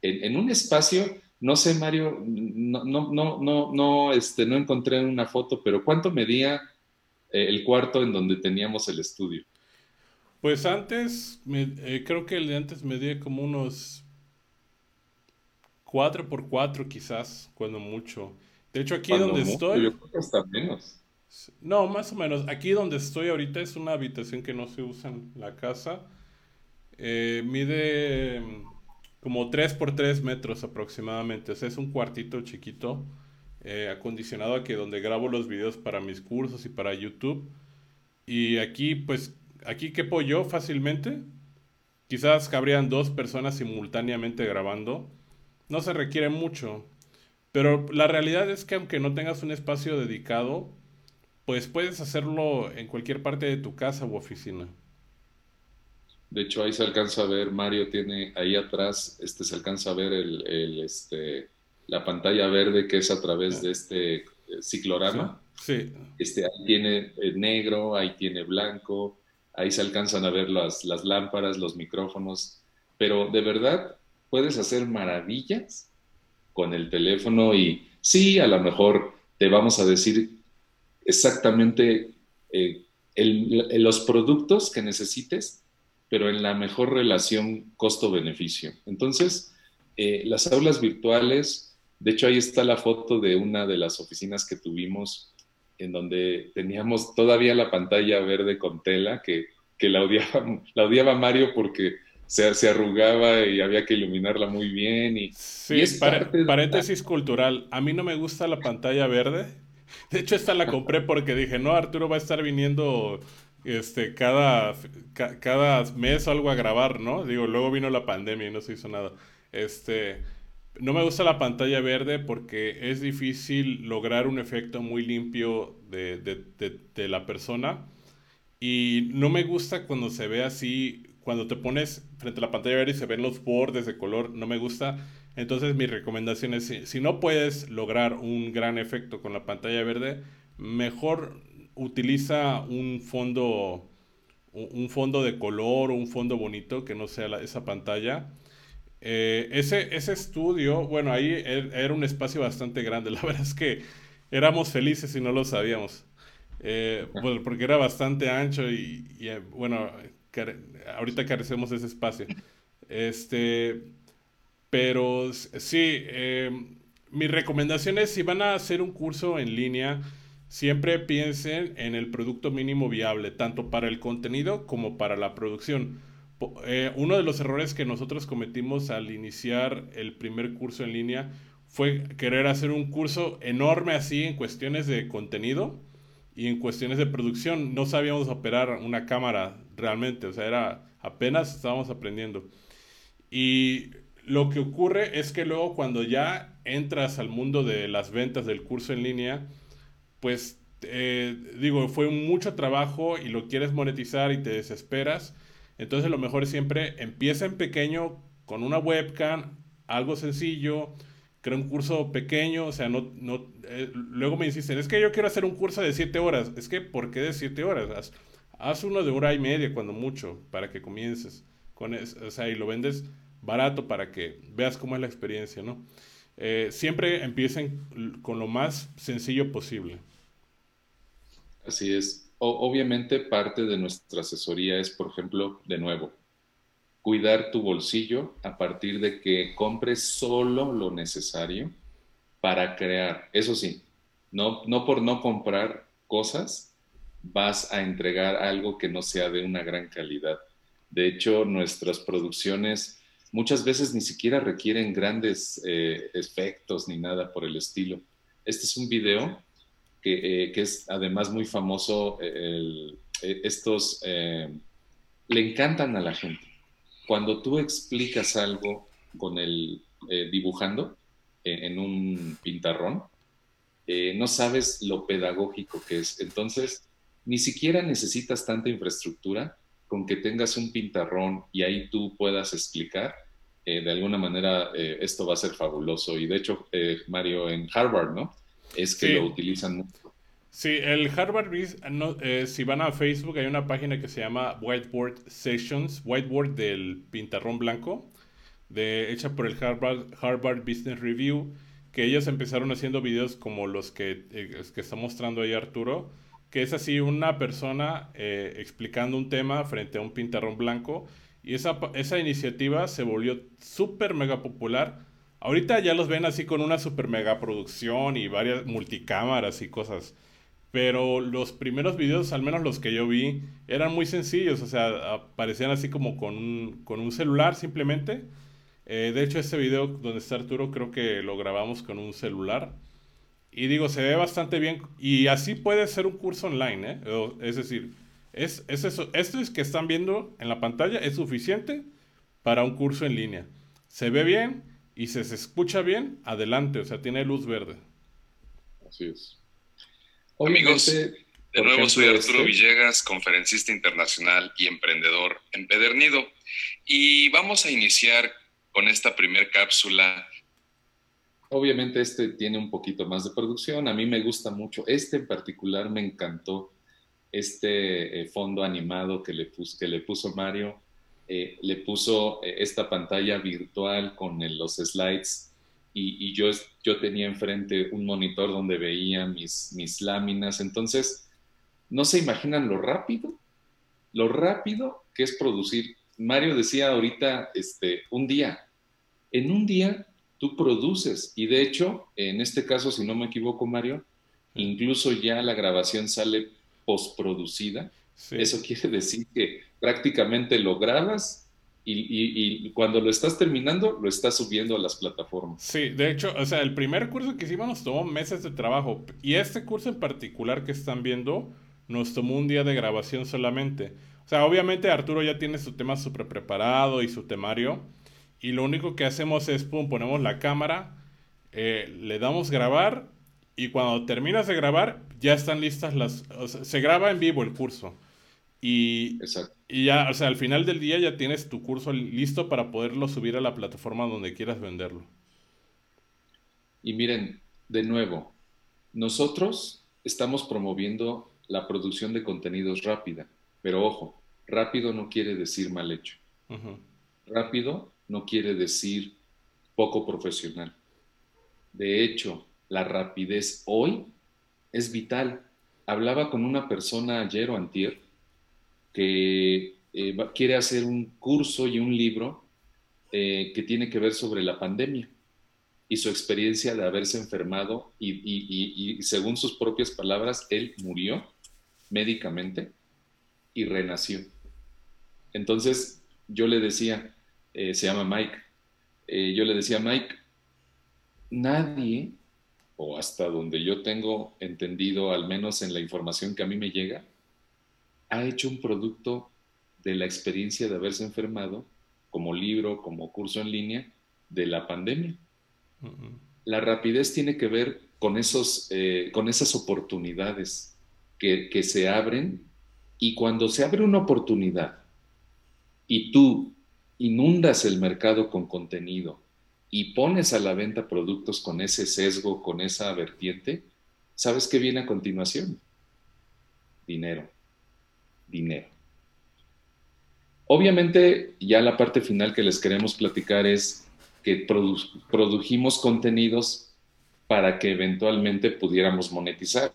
en, un espacio, no sé Mario, no, no, no, no, no, este, no encontré una foto, pero ¿cuánto medía eh, el cuarto en donde teníamos el estudio? Pues antes, eh, creo que el de antes medía como unos 4 por 4 quizás, cuando mucho. De hecho, aquí donde estoy... Yo creo hasta menos. No, más o menos. Aquí donde estoy ahorita es una habitación que no se usa en la casa. Eh, mide mm, como 3 por 3 metros aproximadamente. O sea, es un cuartito chiquito, eh, acondicionado a que donde grabo los videos para mis cursos y para YouTube. Y aquí, pues, aquí quepo yo fácilmente. Quizás cabrían dos personas simultáneamente grabando. No se requiere mucho. Pero la realidad es que aunque no tengas un espacio dedicado, pues puedes hacerlo en cualquier parte de tu casa u oficina. De hecho, ahí se alcanza a ver, Mario tiene ahí atrás, este se alcanza a ver el, este, la pantalla verde que es a través de este eh, ciclorama. Sí. Este, ahí tiene eh, negro, ahí tiene blanco, ahí se alcanzan a ver las, las lámparas, los micrófonos, pero de verdad puedes hacer maravillas con el teléfono y sí, a lo mejor te vamos a decir exactamente eh, los productos que necesites, pero en la mejor relación costo-beneficio. Entonces, eh, las aulas virtuales, de hecho ahí está la foto de una de las oficinas que tuvimos en donde teníamos todavía la pantalla verde con tela que, la, odiaba, la odiaba Mario porque se, se, arrugaba y había que iluminarla muy bien. Y, sí, es paréntesis cultural. A mí no me gusta la pantalla verde. De hecho, esta la compré porque dije, no, Arturo va a estar viniendo este, cada, cada mes o algo a grabar, ¿no? Digo, luego vino la pandemia y no se hizo nada. Este, no me gusta la pantalla verde porque es difícil lograr un efecto muy limpio de, de, de la persona. Y no me gusta cuando se ve así cuando te pones frente a la pantalla verde y se ven los bordes de color, no me gusta. Entonces mi recomendación es, si, no puedes lograr un gran efecto con la pantalla verde, mejor utiliza un fondo, un fondo de color o un fondo bonito que no sea esa pantalla. Eh, ese, ese estudio, bueno, ahí er, era un espacio bastante grande. La verdad es que éramos felices y no lo sabíamos. Eh, porque era bastante ancho y, y eh, bueno, ahorita carecemos de ese espacio. Este, pero sí, eh, mi recomendación es si van a hacer un curso en línea, siempre piensen en el producto mínimo viable, tanto para el contenido como para la producción. Eh, uno de los errores que nosotros cometimos al iniciar el primer curso en línea fue querer hacer un curso enorme así en cuestiones de contenido y en cuestiones de producción. No sabíamos operar una cámara realmente, o sea, era apenas estábamos aprendiendo. Y lo que ocurre es que luego cuando ya entras al mundo de las ventas del curso en línea, pues eh, digo, fue mucho trabajo y lo quieres monetizar y te desesperas. Entonces lo mejor es siempre empieza en pequeño con una webcam, algo sencillo, crea un curso pequeño, o sea, no, no, eh, luego me insisten, es que yo quiero hacer un curso de 7 horas, es que ¿por qué de 7 horas? Haz uno de hora y media cuando mucho para que comiences con eso, o sea, y lo vendes barato para que veas cómo es la experiencia, ¿no? Eh, siempre empiecen con lo más sencillo posible. Así es. obviamente parte de nuestra asesoría es, por ejemplo, de nuevo, cuidar tu bolsillo a partir de que compres solo lo necesario para crear. Eso sí, no, no por no comprar cosas vas a entregar algo que no sea de una gran calidad. De hecho, nuestras producciones muchas veces ni siquiera requieren grandes eh, efectos ni nada por el estilo. Este es un video que, eh, es además muy famoso. Eh, estos le encantan a la gente. Cuando tú explicas algo con el dibujando en un pintarrón, no sabes lo pedagógico que es. Entonces, ni siquiera necesitas tanta infraestructura con que tengas un pintarrón y ahí tú puedas explicar, eh, de alguna manera eh, esto va a ser fabuloso. Y de hecho, eh, Mario, en Harvard, ¿no? Es que lo utilizan mucho. Sí, el Harvard, no, si van a Facebook, hay una página que se llama Whiteboard Sessions, Whiteboard del pintarrón blanco, de, hecha por el Harvard, Harvard Business Review, que ellos empezaron haciendo videos como los que, que está mostrando ahí Arturo, que es así una persona eh, explicando un tema frente a un pintarrón blanco. Y esa, esa iniciativa se volvió súper mega popular. Ahorita ya los ven así con una super mega producción y varias multicámaras y cosas. Pero los primeros videos, al menos los que yo vi, eran muy sencillos. O sea, aparecían así como con un, con un celular simplemente. Eh, de hecho, este video donde está Arturo creo que lo grabamos con un celular. Y digo, se ve bastante bien. Y así puede ser un curso online, ¿eh? Es decir, es, es eso. Esto es que están viendo en la pantalla es suficiente para un curso en línea. Se ve bien y se, escucha bien, adelante. O sea, tiene luz verde. Así es. Amigos, de nuevo soy Arturo este Villegas, conferencista internacional y emprendedor empedernido. Y vamos a iniciar con esta primer cápsula Obviamente este tiene un poquito más de producción, a mí me gusta mucho, este en particular me encantó, este eh, fondo animado que le, que le puso Mario, eh, le puso eh, esta pantalla virtual con los slides y, yo, yo tenía enfrente un monitor donde veía mis, mis láminas, entonces no se imaginan lo rápido, lo rápido que es producir. Mario decía ahorita, este, un día, en un día tú produces. Y de hecho, en este caso, si no me equivoco, Mario, incluso ya la grabación sale postproducida. Eso quiere decir que prácticamente lo grabas y, cuando lo estás terminando, lo estás subiendo a las plataformas. Sí, de hecho, o sea, el primer curso que hicimos nos tomó meses de trabajo. Y este curso en particular que están viendo, nos tomó un día de grabación solamente. O sea, obviamente Arturo ya tiene su tema súper preparado y su temario y lo único que hacemos es, pum, ponemos la cámara, eh, le damos grabar y cuando terminas de grabar ya están listas las... se graba en vivo el curso. Y, y ya, o sea, al final del día ya tienes tu curso listo para poderlo subir a la plataforma donde quieras venderlo. Y miren, de nuevo, nosotros estamos promoviendo la producción de contenidos rápida, pero ojo, rápido no quiere decir mal hecho. Rápido no quiere decir poco profesional. De hecho, la rapidez hoy es vital. Hablaba con una persona ayer o antier que eh, quiere hacer un curso y un libro eh, que tiene que ver sobre la pandemia y su experiencia de haberse enfermado y, y según sus propias palabras, él murió médicamente y renació. Entonces yo le decía, eh, se llama Mike. Eh, yo le decía, Mike, nadie, o hasta donde yo tengo entendido, al menos en la información que a mí me llega, ha hecho un producto de la experiencia de haberse enfermado, como libro, como curso en línea, de la pandemia. La rapidez tiene que ver con, esos, eh, con esas oportunidades que, que se abren y cuando se abre una oportunidad y tú inundas el mercado con contenido y pones a la venta productos con ese sesgo, con esa vertiente, ¿sabes qué viene a continuación? Dinero, dinero. Obviamente, ya la parte final que les queremos platicar es que produjimos contenidos para que eventualmente pudiéramos monetizar.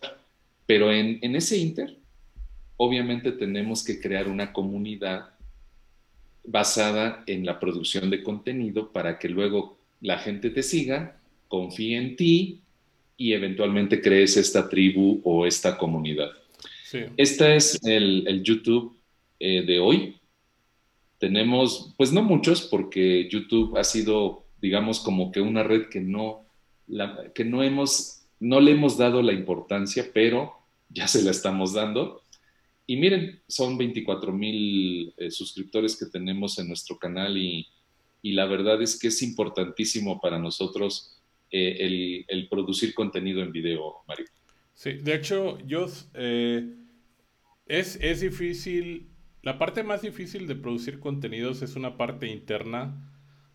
Pero en, en ese inter, obviamente tenemos que crear una comunidad basada en la producción de contenido para que luego la gente te siga confíe en ti y eventualmente crees esta tribu o esta comunidad. Este es el, YouTube eh, de hoy. Tenemos, pues no muchos, porque YouTube ha sido, digamos, como que una red que no, que no hemos, no le hemos dado la importancia, pero ya se la estamos dando. Y miren, son 24 mil eh, suscriptores que tenemos en nuestro canal y, la verdad es que es importantísimo para nosotros eh, el, producir contenido en video, Mario. Sí, de hecho, yo eh, es, es difícil, la parte más difícil de producir contenidos es una parte interna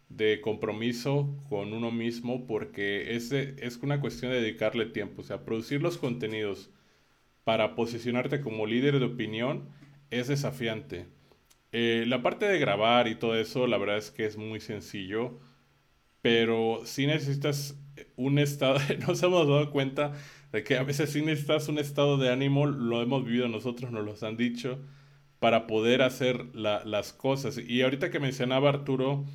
de compromiso con uno mismo porque es, es una cuestión de dedicarle tiempo, o sea, producir los contenidos para posicionarte como líder de opinión es desafiante. Eh, la parte de grabar y todo eso, la verdad es que es muy sencillo, pero si necesitas un estado, nos hemos dado cuenta de que a veces si necesitas un estado de ánimo, lo hemos vivido nosotros, nos lo han dicho, para poder hacer las cosas. Y ahorita que mencionaba Arturo,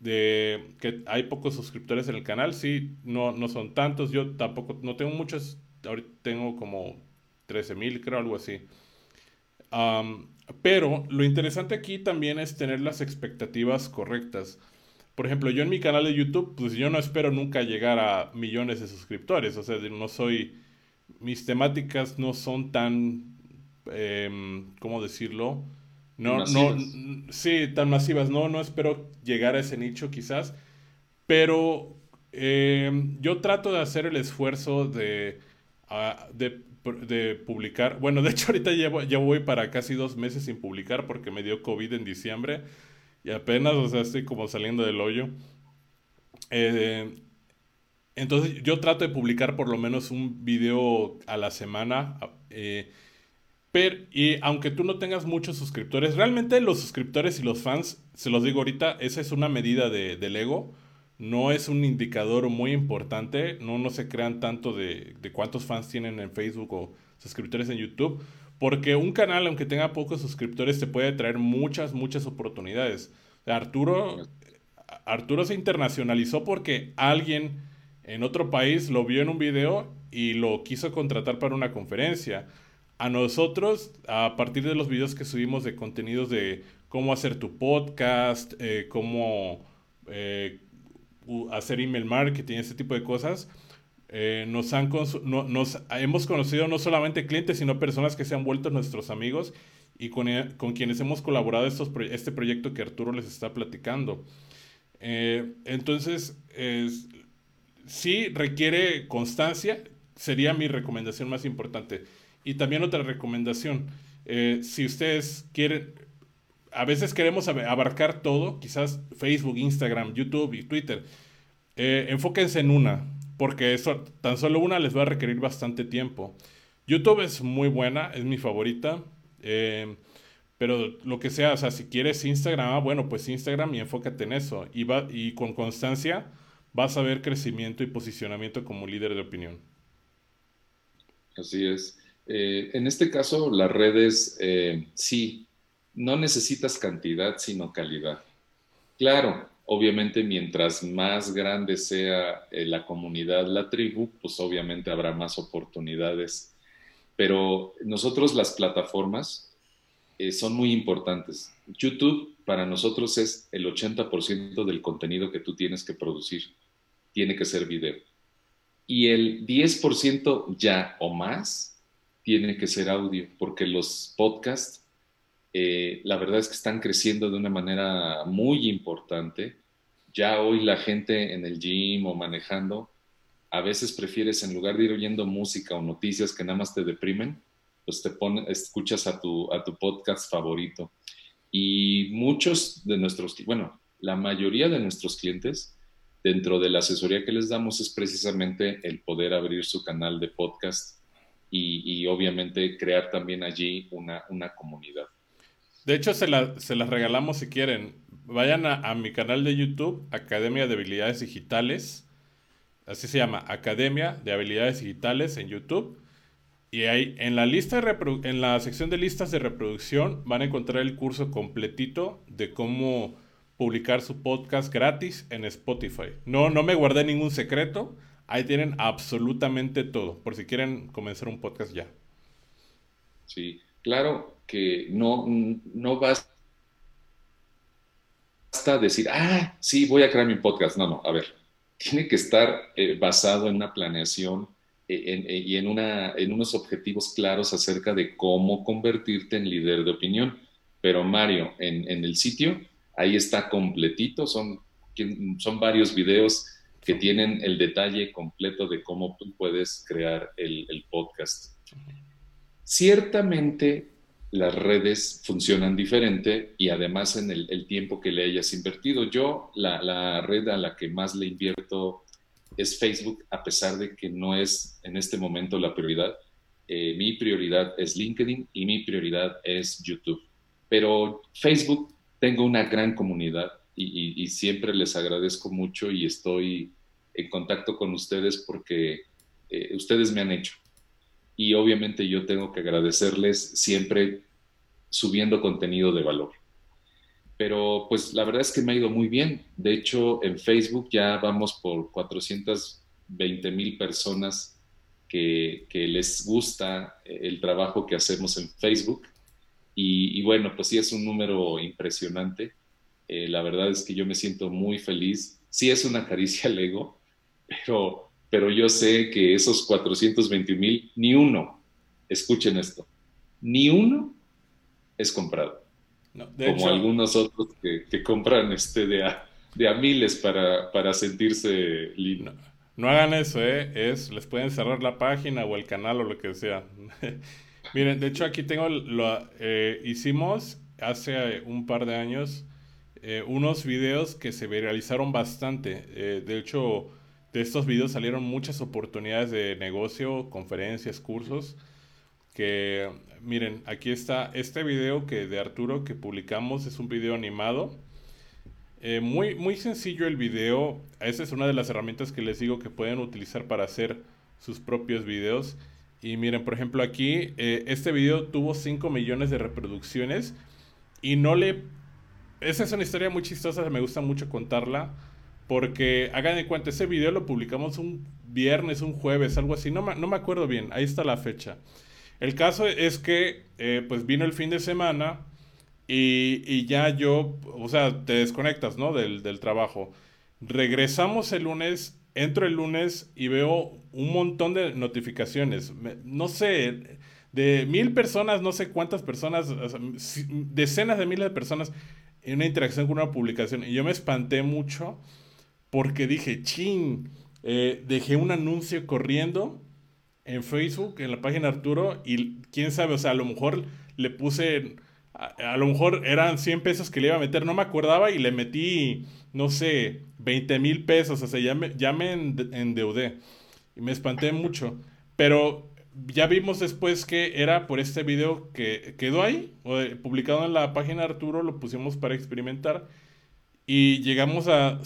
de que hay pocos suscriptores en el canal, sí, no, no son tantos, yo tampoco, no tengo muchos, ahorita tengo como 13 mil, creo, algo así. pero lo interesante aquí también es tener las expectativas correctas. Por ejemplo, yo en mi canal de YouTube, pues yo no espero nunca llegar a millones de suscriptores. O sea, no soy. Mis temáticas no son tan. Em, ¿Cómo decirlo? No, no. Sí, tan masivas. No, no espero llegar a ese nicho, quizás. Pero em, yo trato de hacer el esfuerzo de, de de publicar. Bueno, de hecho ahorita llevo, ya voy para casi dos meses sin publicar porque me dio COVID en diciembre y apenas, o sea, estoy como saliendo del hoyo. Eh, entonces yo trato de publicar por lo menos un video a la semana. Eh, pero, y aunque tú no tengas muchos suscriptores, realmente los suscriptores y los fans, se los digo ahorita, esa es una medida de, del ego no es un indicador muy importante, no, no se crean tanto de, cuántos fans tienen en Facebook o suscriptores en YouTube, porque un canal, aunque tenga pocos suscriptores, te puede traer muchas, muchas oportunidades. Arturo, Arturo se internacionalizó porque alguien en otro país lo vio en un video y lo quiso contratar para una conferencia. A nosotros, a partir de los videos que subimos de contenidos de cómo hacer tu podcast, eh, cómo... Eh, hacer email marketing, ese tipo de cosas, eh, nos, han nos hemos conocido no solamente clientes, sino personas que se han vuelto nuestros amigos y con, e, con quienes hemos colaborado estos, este proyecto que Arturo les está platicando. Eh, entonces, sí requiere constancia, sería mi recomendación más importante. Y también otra recomendación, eh, si ustedes quieren, a veces queremos abarcar todo, quizás Facebook, Instagram, YouTube y Twitter. Eh, enfóquense en una, porque eso, tan solo una les va a requerir bastante tiempo. YouTube es muy buena, es mi favorita. Eh, pero lo que sea, o sea, si quieres Instagram, ah, bueno, pues Instagram y enfócate en eso. Y, va, y con constancia vas a ver crecimiento y posicionamiento como líder de opinión. Así es. Eh, en este caso, las redes sí no necesitas cantidad, sino calidad. Claro, obviamente mientras más grande sea eh, la comunidad, la tribu, pues obviamente habrá más oportunidades. Pero nosotros las plataformas eh, son muy importantes. YouTube para nosotros es el 80% del contenido que tú tienes que producir. Tiene que ser video. Y el 10% ya o más tiene que ser audio, porque los podcasts eh, la verdad es que están creciendo de una manera muy importante. Ya hoy la gente en el gym o manejando, a veces prefieres en lugar de ir oyendo música o noticias que nada más te deprimen, pues te pones, escuchas a tu, a tu podcast favorito. Y muchos de nuestros, bueno, la mayoría de nuestros clientes, dentro de la asesoría que les damos, es precisamente el poder abrir su canal de podcast y, obviamente crear también allí una, una comunidad. De hecho, se, las regalamos si quieren. Vayan a, mi canal de YouTube, Academia de Habilidades Digitales. Así se llama, Academia de Habilidades Digitales en YouTube. Y ahí en la lista en la sección de listas de reproducción van a encontrar el curso completito de cómo publicar su podcast gratis en Spotify. No, no me guardé ningún secreto. Ahí tienen absolutamente todo, por si quieren comenzar un podcast ya. Sí, claro que no, no basta decir, ah, sí, voy a crear mi podcast. No, no, a ver, tiene que estar eh, basado en una planeación eh, eh, y en, una, en unos objetivos claros acerca de cómo convertirte en líder de opinión. Pero Mario, en, en el sitio, ahí está completito, son, son varios videos que tienen el detalle completo de cómo tú puedes crear el, el podcast. Ciertamente las redes funcionan diferente y además en el, tiempo que le hayas invertido. Yo la, red a la que más le invierto es Facebook, a pesar de que no es en este momento la prioridad. Eh, mi prioridad es LinkedIn y mi prioridad es YouTube. Pero Facebook tengo una gran comunidad y, siempre les agradezco mucho y estoy en contacto con ustedes porque eh, ustedes me han hecho. Y obviamente yo tengo que agradecerles siempre subiendo contenido de valor. Pero pues la verdad es que me ha ido muy bien. De hecho, en Facebook ya vamos por 420 mil personas que, les gusta el trabajo que hacemos en Facebook. Y, bueno, pues sí es un número impresionante. Eh, la verdad es que yo me siento muy feliz. Sí es una caricia al ego, pero, pero yo sé que esos 420 mil, ni uno, escuchen esto, ni uno es comprado como algunos otros que, compran este de a, de a miles para, para sentirse lindo. No, hagan eso, ¿eh? Es, les pueden cerrar la página o el canal o lo que sea. Miren, de hecho aquí tengo, lo eh, hicimos hace un par de años eh, unos videos que se viralizaron bastante. Eh, de hecho, de estos videos salieron muchas oportunidades de negocio, conferencias, cursos que miren, aquí está este video que de Arturo que publicamos, es un video animado. Eh, muy, muy sencillo el video. Esa es una de las herramientas que les digo que pueden utilizar para hacer sus propios videos. Y miren, por ejemplo, aquí eh, este video tuvo 5 millones de reproducciones y no le... Esa es una historia muy chistosa, me gusta mucho contarla. Porque hagan de cuenta, ese video lo publicamos un viernes, un jueves, algo así. No, no me acuerdo bien, ahí está la fecha. El caso es que, eh, pues vino el fin de semana y, ya yo, o sea, te desconectas, ¿no? Del, trabajo. Regresamos el lunes, entro el lunes y veo un montón de notificaciones. no sé, de mil personas, no sé cuántas personas, decenas de miles de personas en una interacción con una publicación. Y yo me espanté mucho porque dije, ching, eh, dejé un anuncio corriendo en Facebook, en la página Arturo, y quién sabe, o sea, a lo mejor le puse, a, lo mejor eran 100 pesos que le iba a meter, no me acordaba, y le metí, no sé, 20 mil pesos, o sea, ya me, ya me endeudé, y me espanté mucho, pero ya vimos después que era por este video que quedó ahí, publicado en la página Arturo, lo pusimos para experimentar, y llegamos a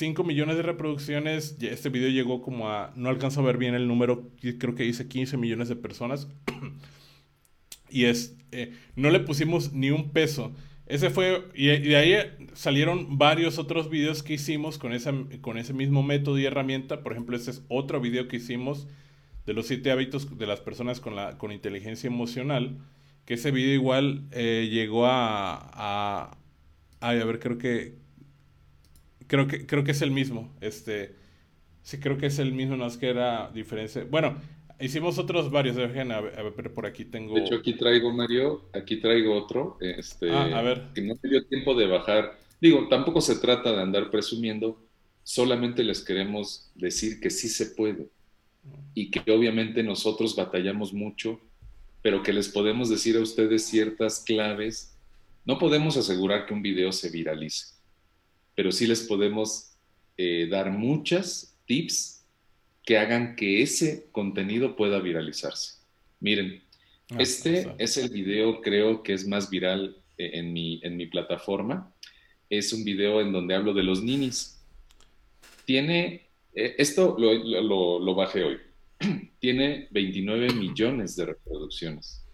5 millones de reproducciones. Este video llegó como a. No alcanzo a ver bien el número. Creo que dice 15 millones de personas. y es. Eh, no le pusimos ni un peso. Ese fue. Y, de ahí salieron varios otros videos que hicimos con, con ese mismo método y herramienta. Por ejemplo, este es otro video que hicimos de los 7 hábitos de las personas con, la, con inteligencia emocional. Que ese video igual eh, llegó a, a. a ver, creo que creo que, creo que es el mismo. Este, sí, creo que es el mismo, no es que era diferencia. Bueno, hicimos otros varios, dejen a ver, pero por aquí tengo... De hecho, aquí traigo, Mario, aquí traigo otro, este, ah, a ver. que no me dio tiempo de bajar. Digo, tampoco se trata de andar presumiendo, solamente les queremos decir que sí se puede y que obviamente nosotros batallamos mucho, pero que les podemos decir a ustedes ciertas claves. No podemos asegurar que un video se viralice, pero sí les podemos eh, dar muchas tips que hagan que ese contenido pueda viralizarse. Miren, ah, este es el video, creo que es más viral eh, en, mi, en mi plataforma. Es un video en donde hablo de los ninis. Tiene, eh, esto lo, lo, lo bajé hoy, tiene 29 millones de reproducciones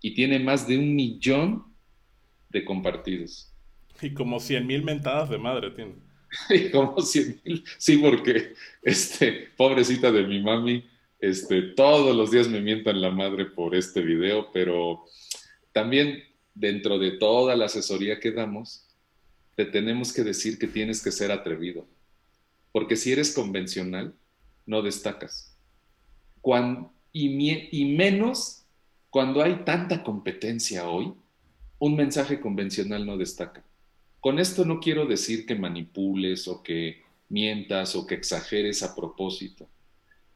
y tiene más de un millón de compartidos. Y como cien mil mentadas de madre tiene. y como cien mil, sí, porque, este, pobrecita de mi mami, este, todos los días me mientan la madre por este video, pero también dentro de toda la asesoría que damos, te tenemos que decir que tienes que ser atrevido. Porque si eres convencional, no destacas. y menos cuando hay tanta competencia hoy, un mensaje convencional no destaca. Con esto no quiero decir que manipules o que mientas o que exageres a propósito.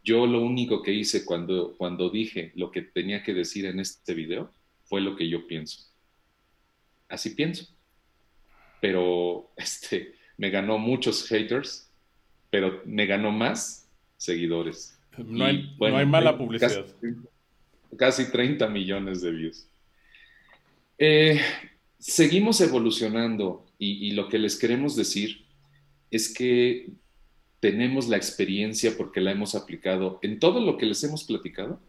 Yo lo único que hice cuando, cuando dije lo que tenía que decir en este video fue lo que yo pienso. Así pienso. Pero este, me ganó muchos haters, pero me ganó más seguidores. No hay, no hay mala publicidad. Casi, 30 millones de views. Eh, seguimos evolucionando y, lo que les queremos decir es que tenemos la experiencia porque la hemos aplicado en todo lo que les hemos platicado,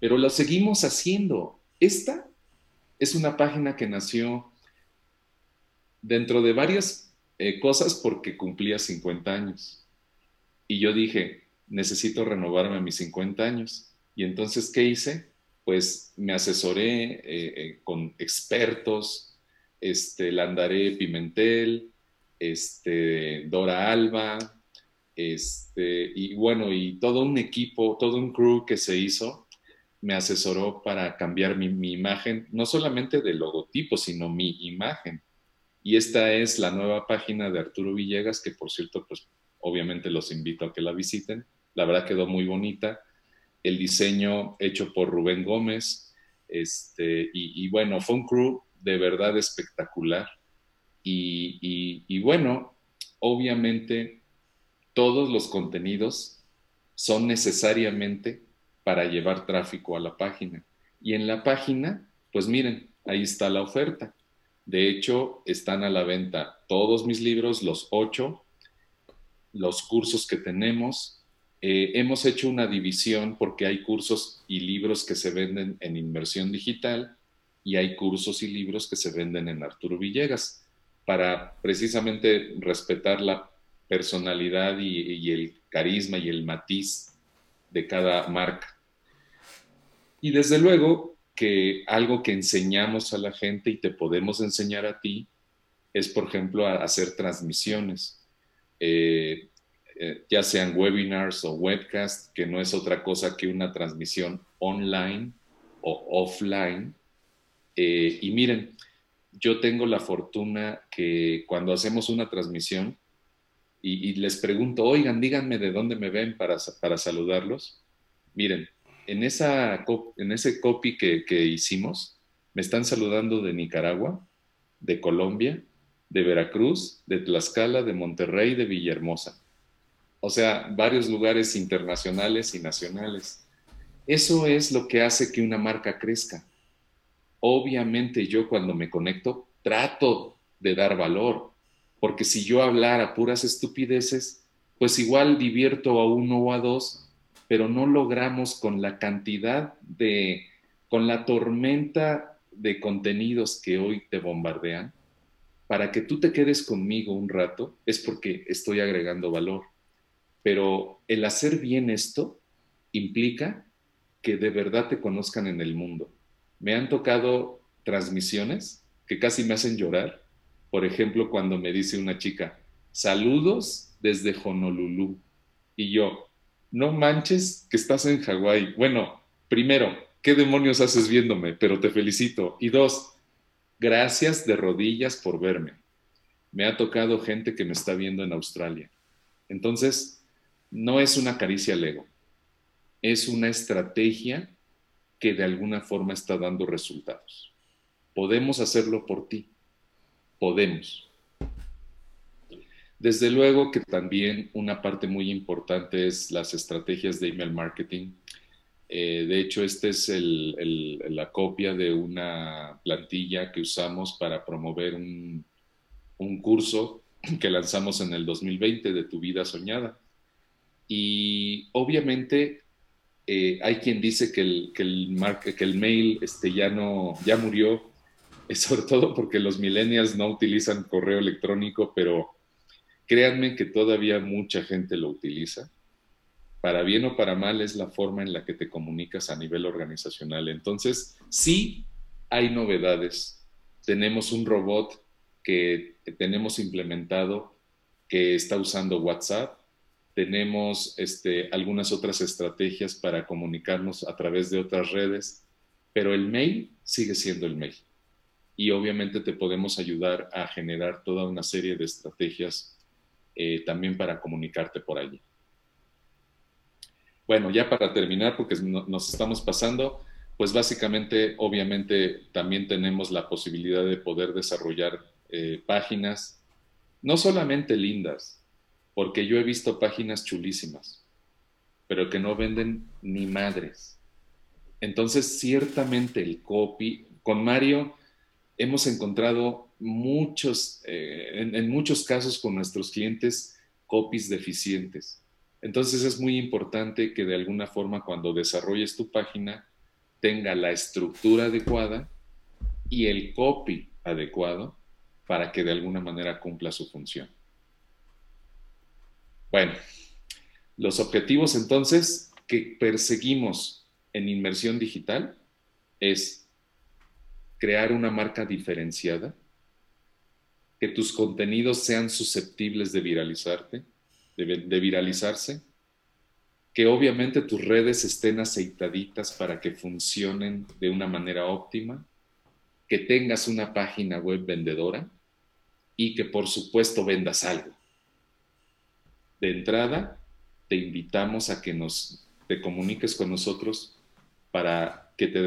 pero lo seguimos haciendo. Esta es una página que nació dentro de varias eh, cosas porque cumplía 50 años. Y yo dije, necesito renovarme a mis 50 años. Y entonces, ¿qué hice? Pues me asesoré eh, eh, con expertos, este, Landaré Pimentel, este, Dora Alba, este, y bueno, y todo un equipo, todo un crew que se hizo, me asesoró para cambiar mi, imagen, no solamente de logotipo, sino mi imagen. Y esta es la nueva página de Arturo Villegas, que por cierto, pues obviamente los invito a que la visiten. La verdad quedó muy bonita. El diseño hecho por Rubén Gómez. Este, y, bueno, fue un crew de verdad espectacular. Y, bueno, obviamente todos los contenidos son necesariamente para llevar tráfico a la página. Y en la página, pues miren, ahí está la oferta. De hecho, están a la venta todos mis libros, los ocho, los cursos que tenemos. Eh, hemos hecho una división porque hay cursos y libros que se venden en inmersión digital y hay cursos y libros que se venden en Arturo Villegas, para precisamente respetar la personalidad y, el carisma y el matiz de cada marca. Y desde luego que algo que enseñamos a la gente y te podemos enseñar a ti es, por ejemplo, hacer transmisiones, eh, eh, ya sean webinars o webcasts, que no es otra cosa que una transmisión online o offline eh, y miren, yo tengo la fortuna que cuando hacemos una transmisión y, les pregunto, oigan, díganme de dónde me ven para, para saludarlos. Miren, en, esa, en ese copy que, que hicimos, me están saludando de Nicaragua, de Colombia, de Veracruz, de Tlaxcala, de Monterrey, de Villahermosa. O sea, varios lugares internacionales y nacionales. Eso es lo que hace que una marca crezca obviamente yo cuando me conecto trato de dar valor, porque si yo hablara puras estupideces, pues igual divierto a uno o a dos, pero no logramos con la cantidad de, con la tormenta de contenidos que hoy te bombardean, para que tú te quedes conmigo un rato, es porque estoy agregando valor. Pero el hacer bien esto implica que de verdad te conozcan en el mundo me han tocado transmisiones que casi me hacen llorar. Por ejemplo, cuando me dice una chica, saludos desde Honolulu. Y yo, no manches que estás en Hawái. Bueno, primero, ¿qué demonios haces viéndome? Pero te felicito. Y dos, gracias de rodillas por verme. Me ha tocado gente que me está viendo en Australia. Entonces, no es una caricia al ego, es una estrategia que de alguna forma está dando resultados. Podemos hacerlo por ti. Podemos. Desde luego que también una parte muy importante es las estrategias de email marketing. Eh, de hecho, esta es la copia de una plantilla que usamos para promover un, un curso que lanzamos en el 2020 de Tu vida soñada. Y obviamente eh, hay quien dice que el, que el, mail este, ya, no, ya murió, sobre todo porque los millennials no utilizan correo electrónico, pero créanme que todavía mucha gente lo utiliza. Para bien o para mal es la forma en la que te comunicas a nivel organizacional. Entonces, sí hay novedades. Tenemos un robot que tenemos implementado que está usando WhatsApp. Tenemos este, algunas otras estrategias para comunicarnos a través de otras redes, pero el mail sigue siendo el mail y obviamente te podemos ayudar a generar toda una serie de estrategias eh, también para comunicarte por allí. Bueno, ya para terminar, porque nos estamos pasando, pues básicamente, obviamente, también tenemos la posibilidad de poder desarrollar eh, páginas, no solamente lindas, porque yo he visto páginas chulísimas, pero que no venden ni madres. Entonces, ciertamente el copy, con Mario, hemos encontrado muchos, eh, en, muchos casos con nuestros clientes, copies deficientes. Entonces es muy importante que de alguna forma cuando desarrolles tu página tenga la estructura adecuada y el copy adecuado para que de alguna manera cumpla su función. Bueno, los objetivos entonces que perseguimos en inmersión digital es crear una marca diferenciada, que tus contenidos sean susceptibles de viralizarte, de, viralizarse, que obviamente tus redes estén aceitaditas para que funcionen de una manera óptima, que tengas una página web vendedora y que por supuesto vendas algo. De entrada, te invitamos a que nos te comuniques con nosotros para que te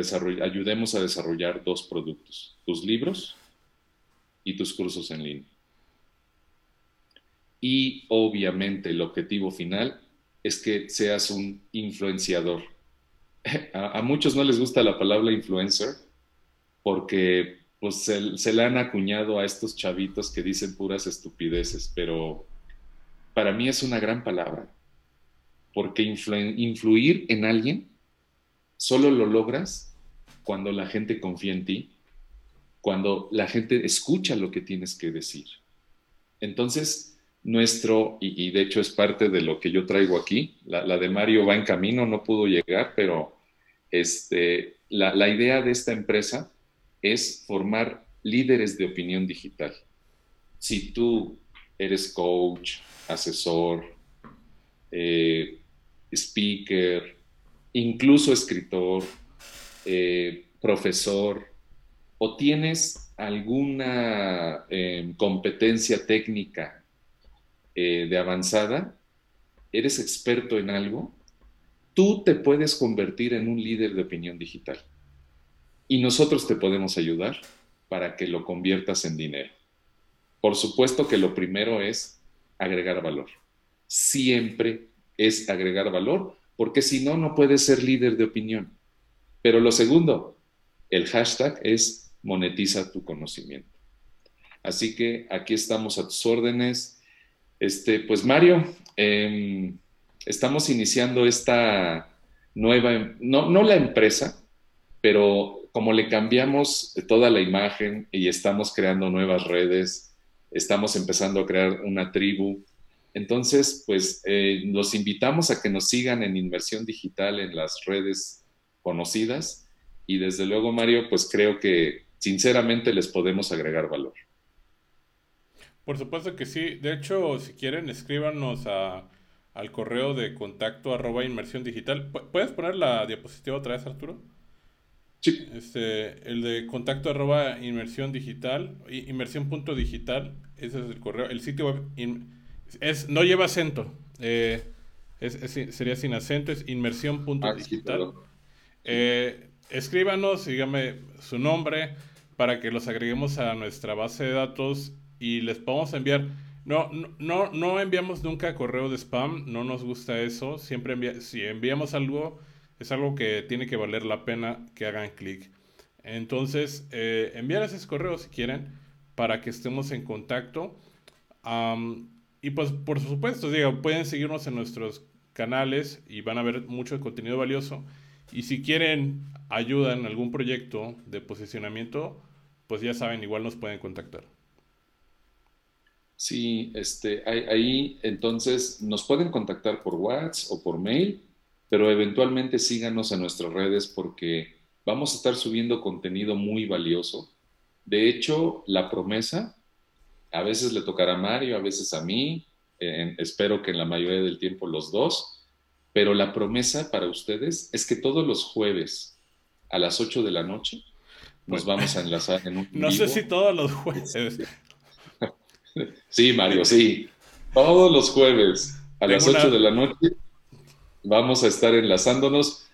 ayudemos a desarrollar dos productos, tus libros y tus cursos en línea. Y obviamente el objetivo final es que seas un influenciador. A, muchos no les gusta la palabra influencer porque pues, se, se, le han acuñado a estos chavitos que dicen puras estupideces, pero para mí es una gran palabra, porque influir en alguien Solo lo logras cuando la gente confía en ti, cuando la gente escucha lo que tienes que decir. Entonces, nuestro, y, de hecho es parte de lo que yo traigo aquí, la, de Mario va en camino, no pudo llegar, pero este, la, la idea de esta empresa es formar líderes de opinión digital. Si tú eres coach, asesor, eh, speaker, incluso escritor, eh, profesor, o tienes alguna em, competencia técnica eh, de avanzada, eres experto en algo, tú te puedes convertir en un líder de opinión digital. Y nosotros te podemos ayudar para que lo conviertas en dinero. Por supuesto que lo primero es agregar valor. Siempre es agregar valor porque si no, no puedes ser líder de opinión. Pero lo segundo, el hashtag es monetiza tu conocimiento. Así que aquí estamos a tus órdenes. Este, pues Mario, em, estamos iniciando esta nueva, no, no la empresa, pero como le cambiamos toda la imagen y estamos creando nuevas redes, estamos empezando a crear una tribu, entonces, pues eh, los invitamos a que nos sigan en Inmersión Digital en las redes conocidas y desde luego, Mario, pues creo que sinceramente les podemos agregar valor. Por supuesto que sí. De hecho, si quieren, escríbanos al correo de contacto arroba inmersión digital. ¿Puedes poner la diapositiva otra vez, Arturo? Sí. Este, el de contacto arroba inmersión digital, inmersión punto digital, ese es el correo. El sitio web es, no lleva acento. Eh, sería sin acento, es inmersión.digital. Ah, eh, escríbanos, dígame su nombre para que los agreguemos a nuestra base de datos y les podamos enviar. No, no, no enviamos nunca correo de spam, no nos gusta eso. Siempre si enviamos algo, es algo que tiene que valer la pena que hagan clic. Entonces, eh, enviar ese correo si quieren para que estemos en contacto. Y pues por supuesto, digo, pueden seguirnos en nuestros canales y van a ver mucho contenido valioso. Y si quieren ayuda en algún proyecto de posicionamiento, pues ya saben, igual nos pueden contactar. Sí, este, ahí, entonces nos pueden contactar por WhatsApp o por mail, pero eventualmente síganos en nuestras redes porque vamos a estar subiendo contenido muy valioso. De hecho, la promesa, a veces le tocará a Mario, a veces a mí, espero que en la mayoría del tiempo los dos, pero la promesa para ustedes es que todos los jueves a las 8 de la noche nos vamos a enlazar en un... No sé si todos los jueves. Sí, Mario, sí. Todos los jueves a las 8 de la noche vamos a estar enlazándonos.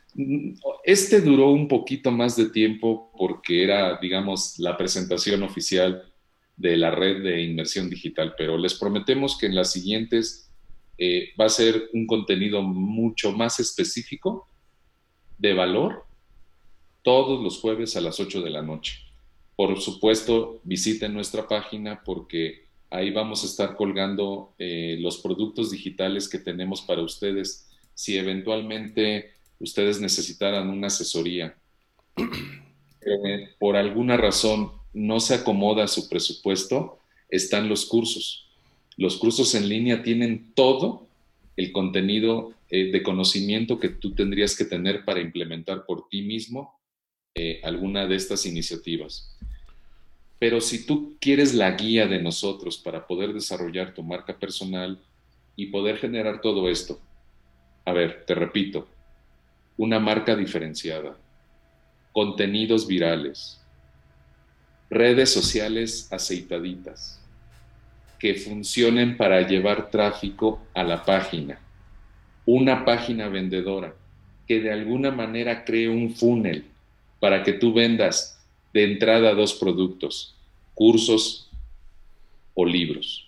Este duró un poquito más de tiempo porque era, digamos, la presentación oficial de la red de inmersión digital, pero les prometemos que en las siguientes eh, va a ser un contenido mucho más específico, de valor, todos los jueves a las 8 de la noche. Por supuesto, visiten nuestra página porque Ahí vamos a estar colgando eh, los productos digitales que tenemos para ustedes. Si eventualmente ustedes necesitaran una asesoría, eh, por alguna razón no se acomoda su presupuesto, están los cursos. Los cursos en línea tienen todo el contenido eh, de conocimiento que tú tendrías que tener para implementar por ti mismo alguna de estas iniciativas. Pero si tú quieres la guía de nosotros para poder desarrollar tu marca personal y poder generar todo esto, a ver, te repito, una marca diferenciada, contenidos virales, redes sociales aceitaditas, que funcionen para llevar tráfico a la página, una página vendedora, que de alguna manera cree un funnel para que tú vendas de entrada dos productos, cursos o libros.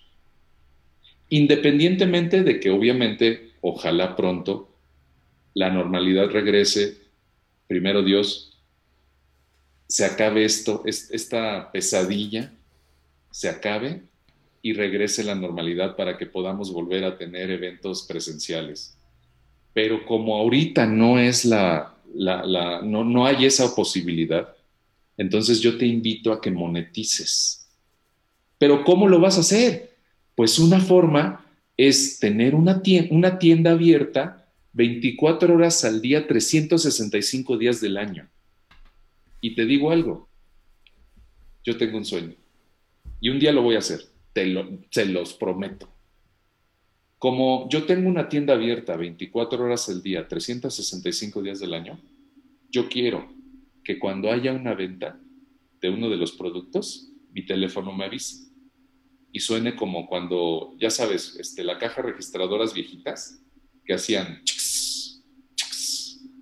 Independientemente de que obviamente, ojalá pronto, la normalidad regrese, primero Dios, se acabe esto, esta pesadilla, se acabe y regrese la normalidad para que podamos volver a tener eventos presenciales. Pero como ahorita no es la, no, no hay esa posibilidad, entonces yo te invito a que monetices. Pero ¿cómo lo vas a hacer? Pues una forma es tener una tienda, abierta 24 horas al día, 365 días del año. Y te digo algo, yo tengo un sueño y un día lo voy a hacer, te lo, se los prometo. Como yo tengo una tienda abierta 24 horas al día, 365 días del año, yo quiero que cuando haya una venta de uno de los productos, mi teléfono me avise. Y suene como cuando, ya sabes, este, la caja registradoras viejitas que hacían...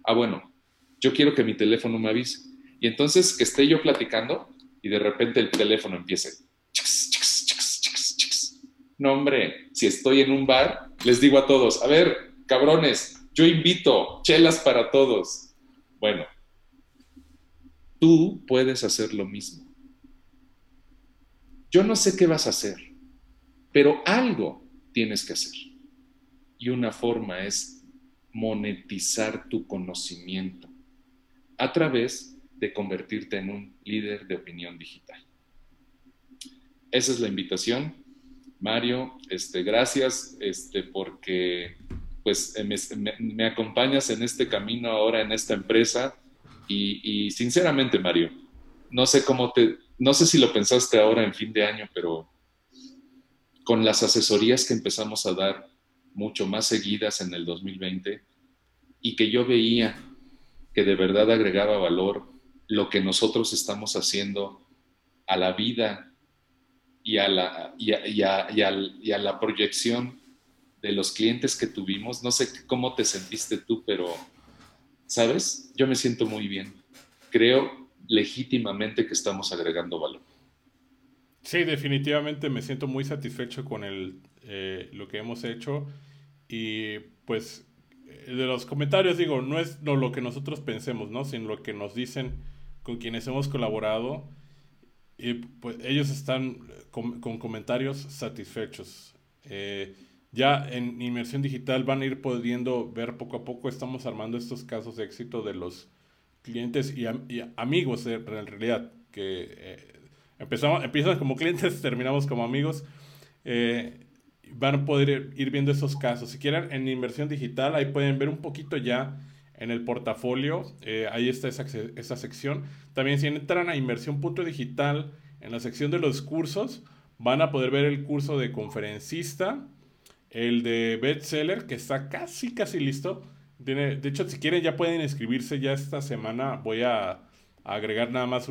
Ah, bueno, yo quiero que mi teléfono me avise. Y entonces que esté yo platicando y de repente el teléfono empiece. No, hombre, si estoy en un bar, les digo a todos, a ver, cabrones, yo invito chelas para todos. Bueno, tú puedes hacer lo mismo. Yo no sé qué vas a hacer, pero algo tienes que hacer. Y una forma es monetizar tu conocimiento a través de convertirte en un líder de opinión digital. Esa es la invitación. Mario, este, gracias este, porque pues, me, me acompañas en este camino ahora en esta empresa y, sinceramente, Mario, no sé cómo te, no sé si lo pensaste ahora en fin de año, pero con las asesorías que empezamos a dar mucho más seguidas en el 2020 y que yo veía que de verdad agregaba valor lo que nosotros estamos haciendo a la vida y a la, y y a la proyección de los clientes que tuvimos. No sé cómo te sentiste tú, pero ¿sabes? Yo me siento muy bien. Creo legítimamente que estamos agregando valor. Sí, definitivamente me siento muy satisfecho con el, eh, lo que hemos hecho y pues de los comentarios digo, no es lo que nosotros pensemos, ¿no? Sino lo que nos dicen con quienes hemos colaborado y pues ellos están con, comentarios satisfechos. Eh, ya en inmersión digital van a ir pudiendo ver poco a poco, estamos armando estos casos de éxito de los clientes y, amigos en realidad, que eh, empezamos, empiezan como clientes, terminamos como amigos. Eh, van a poder ir viendo esos casos. Si quieren, en inversión digital, ahí pueden ver un poquito ya en el portafolio. Eh, ahí está esa, esa, sección. También si entran a inversión punto digital, en la sección de los cursos, van a poder ver el curso de conferencista, el de bestseller, que está casi, casi listo. Tiene, de hecho, si quieren, ya pueden inscribirse ya esta semana. Voy a, agregar nada más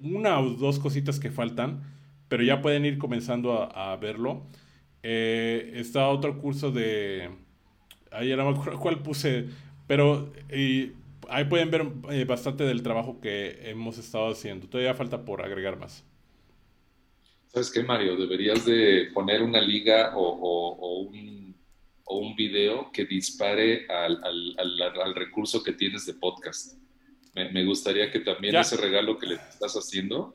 una o dos cositas que faltan, pero ya pueden ir comenzando a verlo. Eh, está otro curso de... Ayer me cuál puse, pero ahí pueden ver eh, bastante del trabajo que hemos estado haciendo. Todavía falta por agregar más. ¿Sabes qué, Mario? Deberías de poner una liga o, un, o un, video que dispare al, al, recurso que tienes de podcast. Me, gustaría que también ese regalo que le estás haciendo,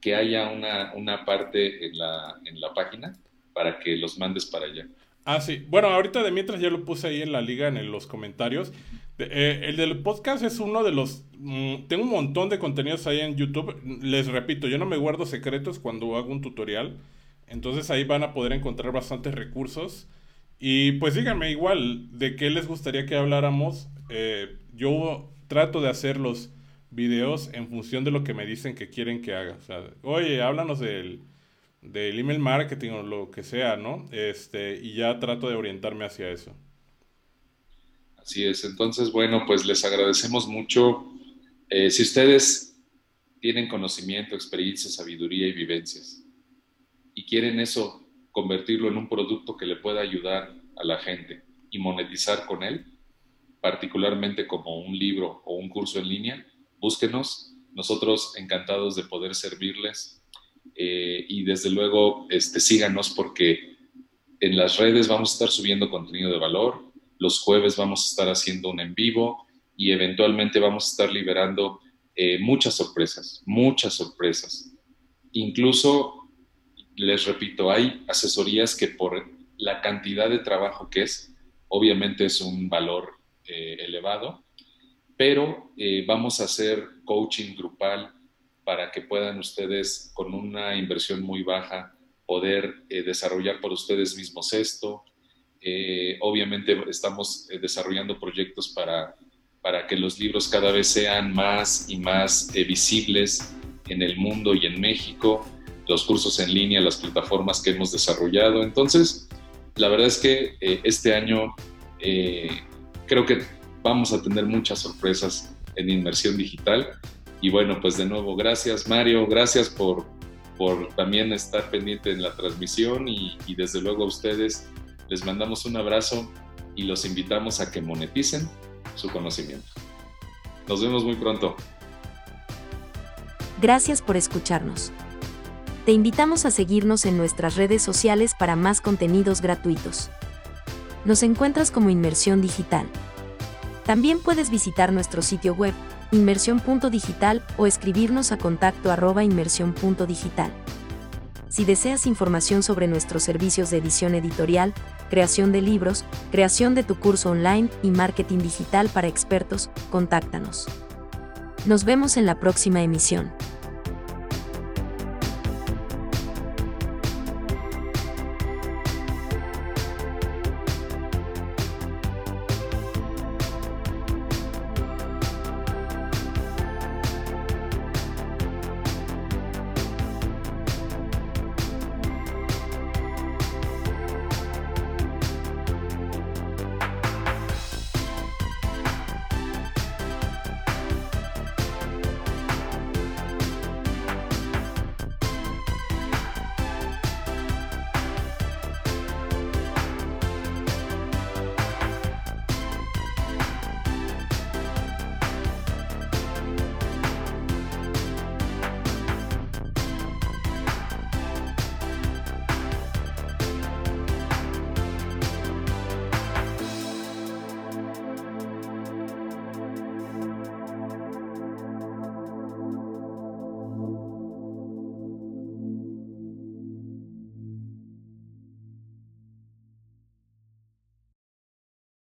que haya una, una parte en la, en la página para que los mandes para allá. Ah, sí. Bueno, ahorita de mientras ya lo puse ahí en la liga, en los comentarios. Eh, el del podcast es uno de los... Mm, tengo un montón de contenidos ahí en YouTube. Les repito, yo no me guardo secretos cuando hago un tutorial. Entonces ahí van a poder encontrar bastantes recursos. Y pues díganme igual de qué les gustaría que habláramos. Eh, yo trato de hacer los videos en función de lo que me dicen que quieren que haga. O sea, oye, háblanos del del email marketing o lo que sea, ¿no? Este, y ya trato de orientarme hacia eso. Así es, entonces, bueno, pues les agradecemos mucho. Eh, si ustedes tienen conocimiento, experiencia, sabiduría y vivencias y quieren eso, convertirlo en un producto que le pueda ayudar a la gente y monetizar con él, particularmente como un libro o un curso en línea, búsquenos. Nosotros encantados de poder servirles eh, y desde luego este, síganos porque en las redes vamos a estar subiendo contenido de valor, los jueves vamos a estar haciendo un en vivo y eventualmente vamos a estar liberando eh, muchas sorpresas, muchas sorpresas. Incluso, les repito, hay asesorías que por la cantidad de trabajo que es, obviamente es un valor eh, elevado, pero vamos a hacer coaching grupal para que puedan ustedes con una inversión muy baja poder eh, desarrollar por ustedes mismos esto. Eh, obviamente estamos eh, desarrollando proyectos para, para que los libros cada vez sean más y más visibles en el mundo y en México, los cursos en línea, las plataformas que hemos desarrollado. Entonces, la verdad es que este año creo que vamos a tener muchas sorpresas en inmersión digital y bueno, pues de nuevo, gracias Mario, gracias por, por también estar pendiente en la transmisión y, y desde luego a ustedes les mandamos un abrazo y los invitamos a que moneticen su conocimiento. Nos vemos muy pronto. Gracias por escucharnos. Te invitamos a seguirnos en nuestras redes sociales para más contenidos gratuitos. Nos encuentras como Inmersión Digital. También puedes visitar nuestro sitio web inmersión.digital o escribirnos a contacto arroba inmersión.digital. Si deseas información sobre nuestros servicios de edición editorial, creación de libros, creación de tu curso online y marketing digital para expertos, contáctanos. Nos vemos en la próxima emisión.